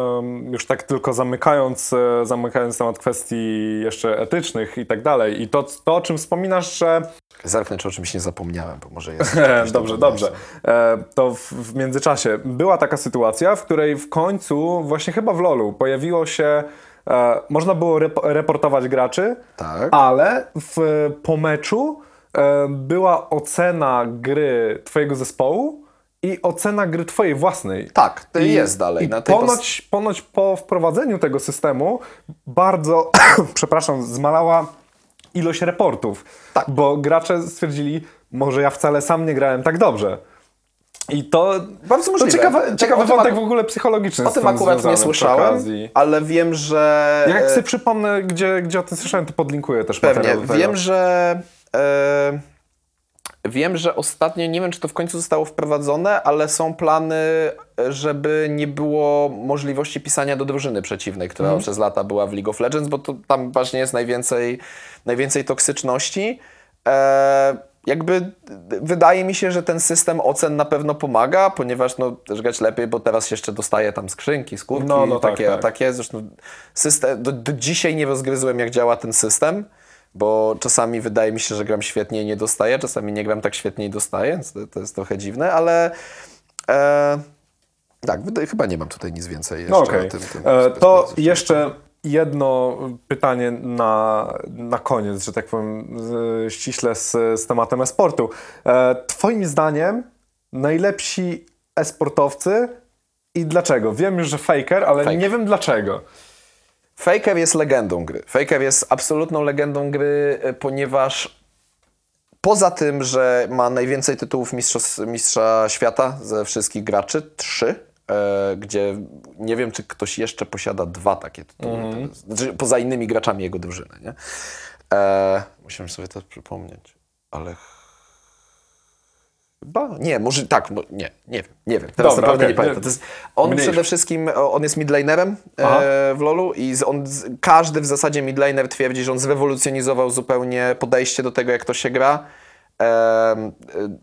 [SPEAKER 1] już tak tylko zamykając, e, zamykając temat kwestii jeszcze etycznych i tak dalej, i to, to o czym wspominasz, że
[SPEAKER 2] Zerknę, czy o czymś nie zapomniałem, bo może jest. (laughs)
[SPEAKER 1] Dobrze, dobrze. E, To w, w międzyczasie była taka sytuacja, w której w końcu, właśnie chyba w LoLu, pojawiło się, e, można było rep reportować graczy,
[SPEAKER 2] Tak.
[SPEAKER 1] ale w, po meczu e, była ocena gry twojego zespołu i ocena gry twojej własnej.
[SPEAKER 2] Tak, to
[SPEAKER 1] I-
[SPEAKER 2] jest dalej.
[SPEAKER 1] I
[SPEAKER 2] Na tej
[SPEAKER 1] ponoć, ponoć po wprowadzeniu tego systemu bardzo, (clears throat) przepraszam, zmalała ilość reportów.
[SPEAKER 2] Tak.
[SPEAKER 1] Bo gracze stwierdzili, może ja wcale sam nie grałem tak dobrze. I to
[SPEAKER 2] Bardzo
[SPEAKER 1] to
[SPEAKER 2] możliwe.
[SPEAKER 1] ciekawy,
[SPEAKER 2] O
[SPEAKER 1] ciekawy
[SPEAKER 2] tym
[SPEAKER 1] wątek
[SPEAKER 2] ak-
[SPEAKER 1] w ogóle psychologiczny.
[SPEAKER 2] O tym akurat nie słyszałem, ale wiem, że.
[SPEAKER 1] Jak
[SPEAKER 2] e,
[SPEAKER 1] sobie przypomnę, gdzie, gdzie o tym słyszałem, to podlinkuję też
[SPEAKER 2] Pewnie. Wiem, że. E, wiem, że ostatnio, nie wiem czy to w końcu zostało wprowadzone, ale są plany, żeby nie było możliwości pisania do drużyny przeciwnej, która
[SPEAKER 1] Mhm.
[SPEAKER 2] przez lata była w League of Legends, bo to tam właśnie jest najwięcej, najwięcej toksyczności. E, jakby wydaje mi się, że ten system ocen na pewno pomaga, ponieważ no, też grać lepiej, bo teraz jeszcze dostaje tam skrzynki, skórki,
[SPEAKER 1] No, no tak,
[SPEAKER 2] takie,
[SPEAKER 1] tak.
[SPEAKER 2] takie. Zresztą system, do, do dzisiaj nie rozgryzłem, jak działa ten system, bo czasami wydaje mi się, że gram świetnie i nie dostaję, czasami nie gram tak świetnie i dostaję, to, to jest trochę dziwne, ale e, tak, chyba nie mam tutaj nic więcej jeszcze
[SPEAKER 1] No okej.
[SPEAKER 2] o tym. tym
[SPEAKER 1] E, To jeszcze jedno pytanie na, na koniec, że tak powiem, ściśle z, z tematem e-sportu. E, Twoim zdaniem najlepsi e-sportowcy i dlaczego? Wiem już, że Faker, ale
[SPEAKER 2] Faker.
[SPEAKER 1] nie wiem dlaczego.
[SPEAKER 2] Faker jest legendą gry. Faker jest absolutną legendą gry, e, ponieważ poza tym, że ma najwięcej tytułów mistrza, mistrza świata ze wszystkich graczy, trzy, e, gdzie nie wiem, czy ktoś jeszcze posiada dwa takie tytuły. teraz. Znaczy, poza innymi graczami jego drużyny, nie? E, musiałem sobie to przypomnieć, ale Chyba? Nie, może tak, mo- nie, nie wiem, nie wiem. Teraz
[SPEAKER 1] Dobra,
[SPEAKER 2] naprawdę
[SPEAKER 1] okej,
[SPEAKER 2] nie pamiętam. To jest, on
[SPEAKER 1] mniejsza.
[SPEAKER 2] przede wszystkim, on jest midlanerem
[SPEAKER 1] Aha.
[SPEAKER 2] e, w LoLu i on, każdy w zasadzie midlaner twierdzi, że on zrewolucjonizował zupełnie podejście do tego, jak to się gra. E,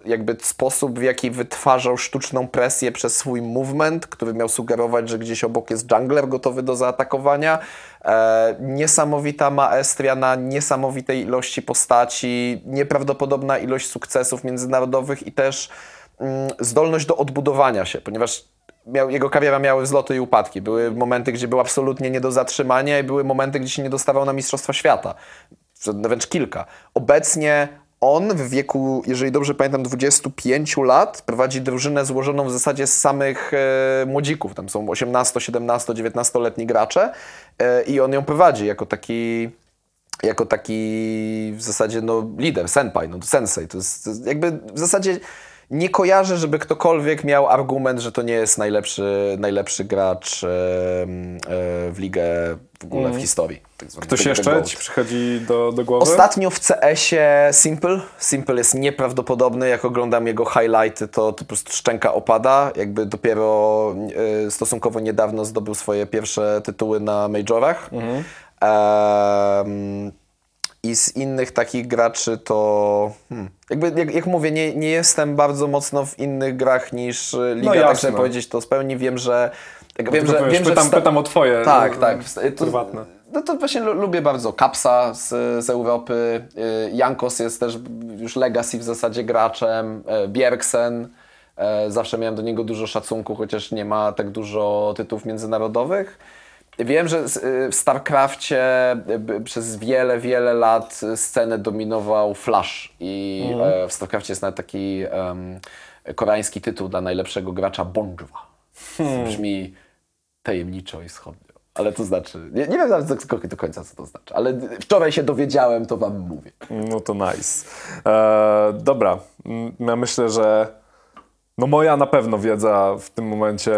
[SPEAKER 2] jakby sposób, w jaki wytwarzał sztuczną presję przez swój movement, który miał sugerować, że gdzieś obok jest jungler gotowy do zaatakowania. E, niesamowita maestria na niesamowitej ilości postaci, nieprawdopodobna ilość sukcesów międzynarodowych i też mm, zdolność do odbudowania się, ponieważ miał, jego kariera miały wzloty i upadki. Były momenty, gdzie był absolutnie nie do zatrzymania i były momenty, gdzie się nie dostawał na Mistrzostwa Świata. Wręcz kilka. Obecnie on w wieku, jeżeli dobrze pamiętam, 25 lat prowadzi drużynę złożoną w zasadzie z samych e, młodzików. Tam są 18, 17, 19-letni gracze e, i on ją prowadzi jako taki jako taki w zasadzie no, lider, senpai, no, sensei. To jest, to jest jakby w zasadzie nie kojarzę, żeby ktokolwiek miał argument, że to nie jest najlepszy, najlepszy gracz e, e, w ligę w ogóle w historii. tak zwany
[SPEAKER 1] Ktoś jeszcze ci przychodzi do, do głowy?
[SPEAKER 2] Ostatnio w CS-ie Simple. Simple jest nieprawdopodobny. Jak oglądam jego highlighty, to, to po prostu szczęka opada. Jakby dopiero e, stosunkowo niedawno zdobył swoje pierwsze tytuły na majorach. Em, I z innych takich graczy to. Hmm, jakby, jak, jak mówię, nie, nie jestem bardzo mocno w innych grach niż e, Liga, tak
[SPEAKER 1] jasne.
[SPEAKER 2] żeby powiedzieć to z pełni. Wiem, że. Jak wiem, że, wiem, że
[SPEAKER 1] pytam,
[SPEAKER 2] wsta-
[SPEAKER 1] pytam o twoje
[SPEAKER 2] tak,
[SPEAKER 1] e,
[SPEAKER 2] tak. To,
[SPEAKER 1] prywatne.
[SPEAKER 2] no to właśnie lu- lubię bardzo Kapsa z, z Europy. Jankos jest też już legacy w zasadzie graczem. E, Bjergsen. E, Zawsze miałem do niego dużo szacunku, chociaż nie ma tak dużo tytułów międzynarodowych. Wiem, że y, w StarCrafcie y, przez wiele, wiele lat scenę dominował Flash i e, w StarCrafcie jest nawet taki em, koreański tytuł dla najlepszego gracza Bonjwa. Brzmi tajemniczo i schodnio. Ale to znaczy, nie, nie wiem nawet do, końca co to znaczy, ale wczoraj się dowiedziałem, to wam mówię.
[SPEAKER 1] No to nice. E, dobra, ja myślę, że no moja na pewno wiedza w tym momencie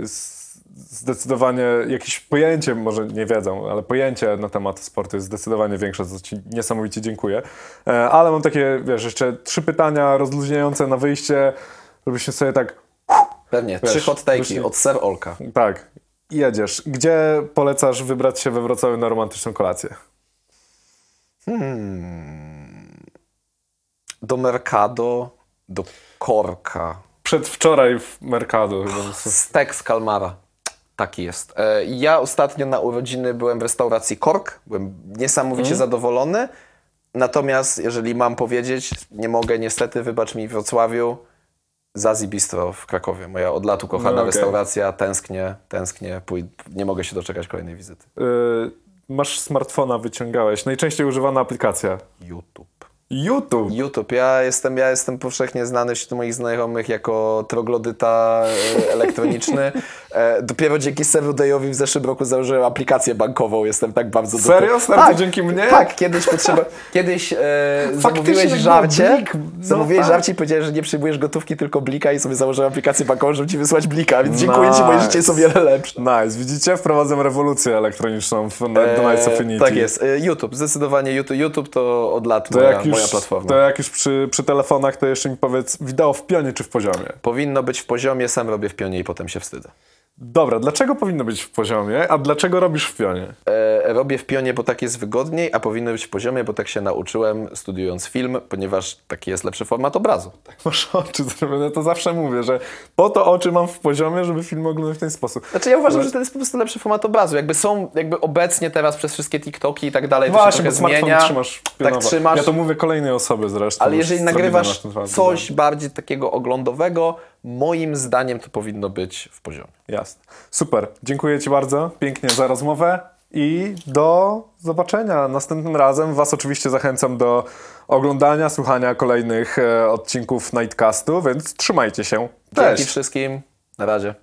[SPEAKER 1] jest zdecydowanie jakieś pojęcie, może nie wiedzą, ale pojęcie na temat sportu jest zdecydowanie większe, za co Ci niesamowicie dziękuję. E, ale mam takie, wiesz, jeszcze trzy pytania rozluźniające na wyjście, żebyśmy sobie tak,
[SPEAKER 2] Pewnie,
[SPEAKER 1] Wiesz,
[SPEAKER 2] trzy hot take'i od Sir Olka.
[SPEAKER 1] tak, jedziesz. Gdzie polecasz wybrać się we Wrocławiu na romantyczną kolację?
[SPEAKER 2] Do Mercado, do Korka.
[SPEAKER 1] Przedwczoraj w Mercado. chyba.
[SPEAKER 2] Stek z Kalmara. Taki jest. E, Ja ostatnio na urodziny byłem w restauracji Kork. Byłem niesamowicie zadowolony. Natomiast jeżeli mam powiedzieć, nie mogę niestety, wybacz mi w Wrocławiu, Zazi Bistro w Krakowie. Moja od latu kochana
[SPEAKER 1] No, okej.
[SPEAKER 2] restauracja. Tęsknię, tęsknię. Pój- nie mogę się doczekać kolejnej wizyty.
[SPEAKER 1] Y, masz smartfona, wyciągałeś. Najczęściej używana aplikacja.
[SPEAKER 2] YouTube.
[SPEAKER 1] YouTube.
[SPEAKER 2] YouTube. Ja jestem, ja jestem powszechnie znany wśród moich znajomych jako troglodyta e, elektroniczny. (laughs) E, dopiero dzięki Serodayowi w zeszłym roku założyłem aplikację bankową. Jestem tak bardzo... do-
[SPEAKER 1] Serio? Stary, to dzięki mnie?
[SPEAKER 2] Tak, kiedyś potrzeba... (laughs) Kiedyś e, zamówiłeś
[SPEAKER 1] tak
[SPEAKER 2] żarcie,
[SPEAKER 1] blik. No
[SPEAKER 2] zamówiłeś
[SPEAKER 1] tak.
[SPEAKER 2] żarcie i powiedziałeś, że nie przyjmujesz gotówki, tylko blika i sobie założyłem aplikację bankową, żeby ci wysłać blika, więc dziękuję ci, moje
[SPEAKER 1] Nice.
[SPEAKER 2] życie jest o wiele lepsze.
[SPEAKER 1] Nice. Widzicie? Wprowadzam rewolucję elektroniczną w, do Nights
[SPEAKER 2] E,
[SPEAKER 1] Affinity.
[SPEAKER 2] tak jest. E, YouTube, zdecydowanie YouTube. YouTube to od lat
[SPEAKER 1] To
[SPEAKER 2] moja,
[SPEAKER 1] jak, już,
[SPEAKER 2] moja platforma.
[SPEAKER 1] to jak już przy, przy telefonach, to jeszcze mi powiedz, wideo w pionie czy w poziomie?
[SPEAKER 2] Powinno być w poziomie, sam robię w pionie i potem się wstydzę.
[SPEAKER 1] Dobra, dlaczego powinno być w poziomie, a dlaczego robisz w pionie?
[SPEAKER 2] E, robię w pionie, bo tak jest wygodniej, a powinno być w poziomie, bo tak się nauczyłem studiując film, ponieważ taki jest lepszy format obrazu.
[SPEAKER 1] Masz oczy zrobione, to zawsze mówię, że po to oczy mam w poziomie, żeby film oglądać w ten sposób.
[SPEAKER 2] Znaczy ja uważam, że to jest po prostu lepszy format obrazu. Jakby są, jakby obecnie teraz przez wszystkie TikToki i tak dalej, to się
[SPEAKER 1] Właśnie,
[SPEAKER 2] trochę zmienia.
[SPEAKER 1] trzymasz
[SPEAKER 2] tak trzymasz.
[SPEAKER 1] Ja to mówię kolejnej osobie zresztą.
[SPEAKER 2] ale jeżeli nagrywasz coś bardziej takiego oglądowego, moim zdaniem to powinno być w poziomie.
[SPEAKER 1] Jasne. Super. Dziękuję Ci bardzo pięknie za rozmowę i do zobaczenia następnym razem. Was oczywiście zachęcam do oglądania, słuchania kolejnych e, odcinków Nightcastu, więc trzymajcie się.
[SPEAKER 2] Dzięki
[SPEAKER 1] Cześć.
[SPEAKER 2] wszystkim. Na razie.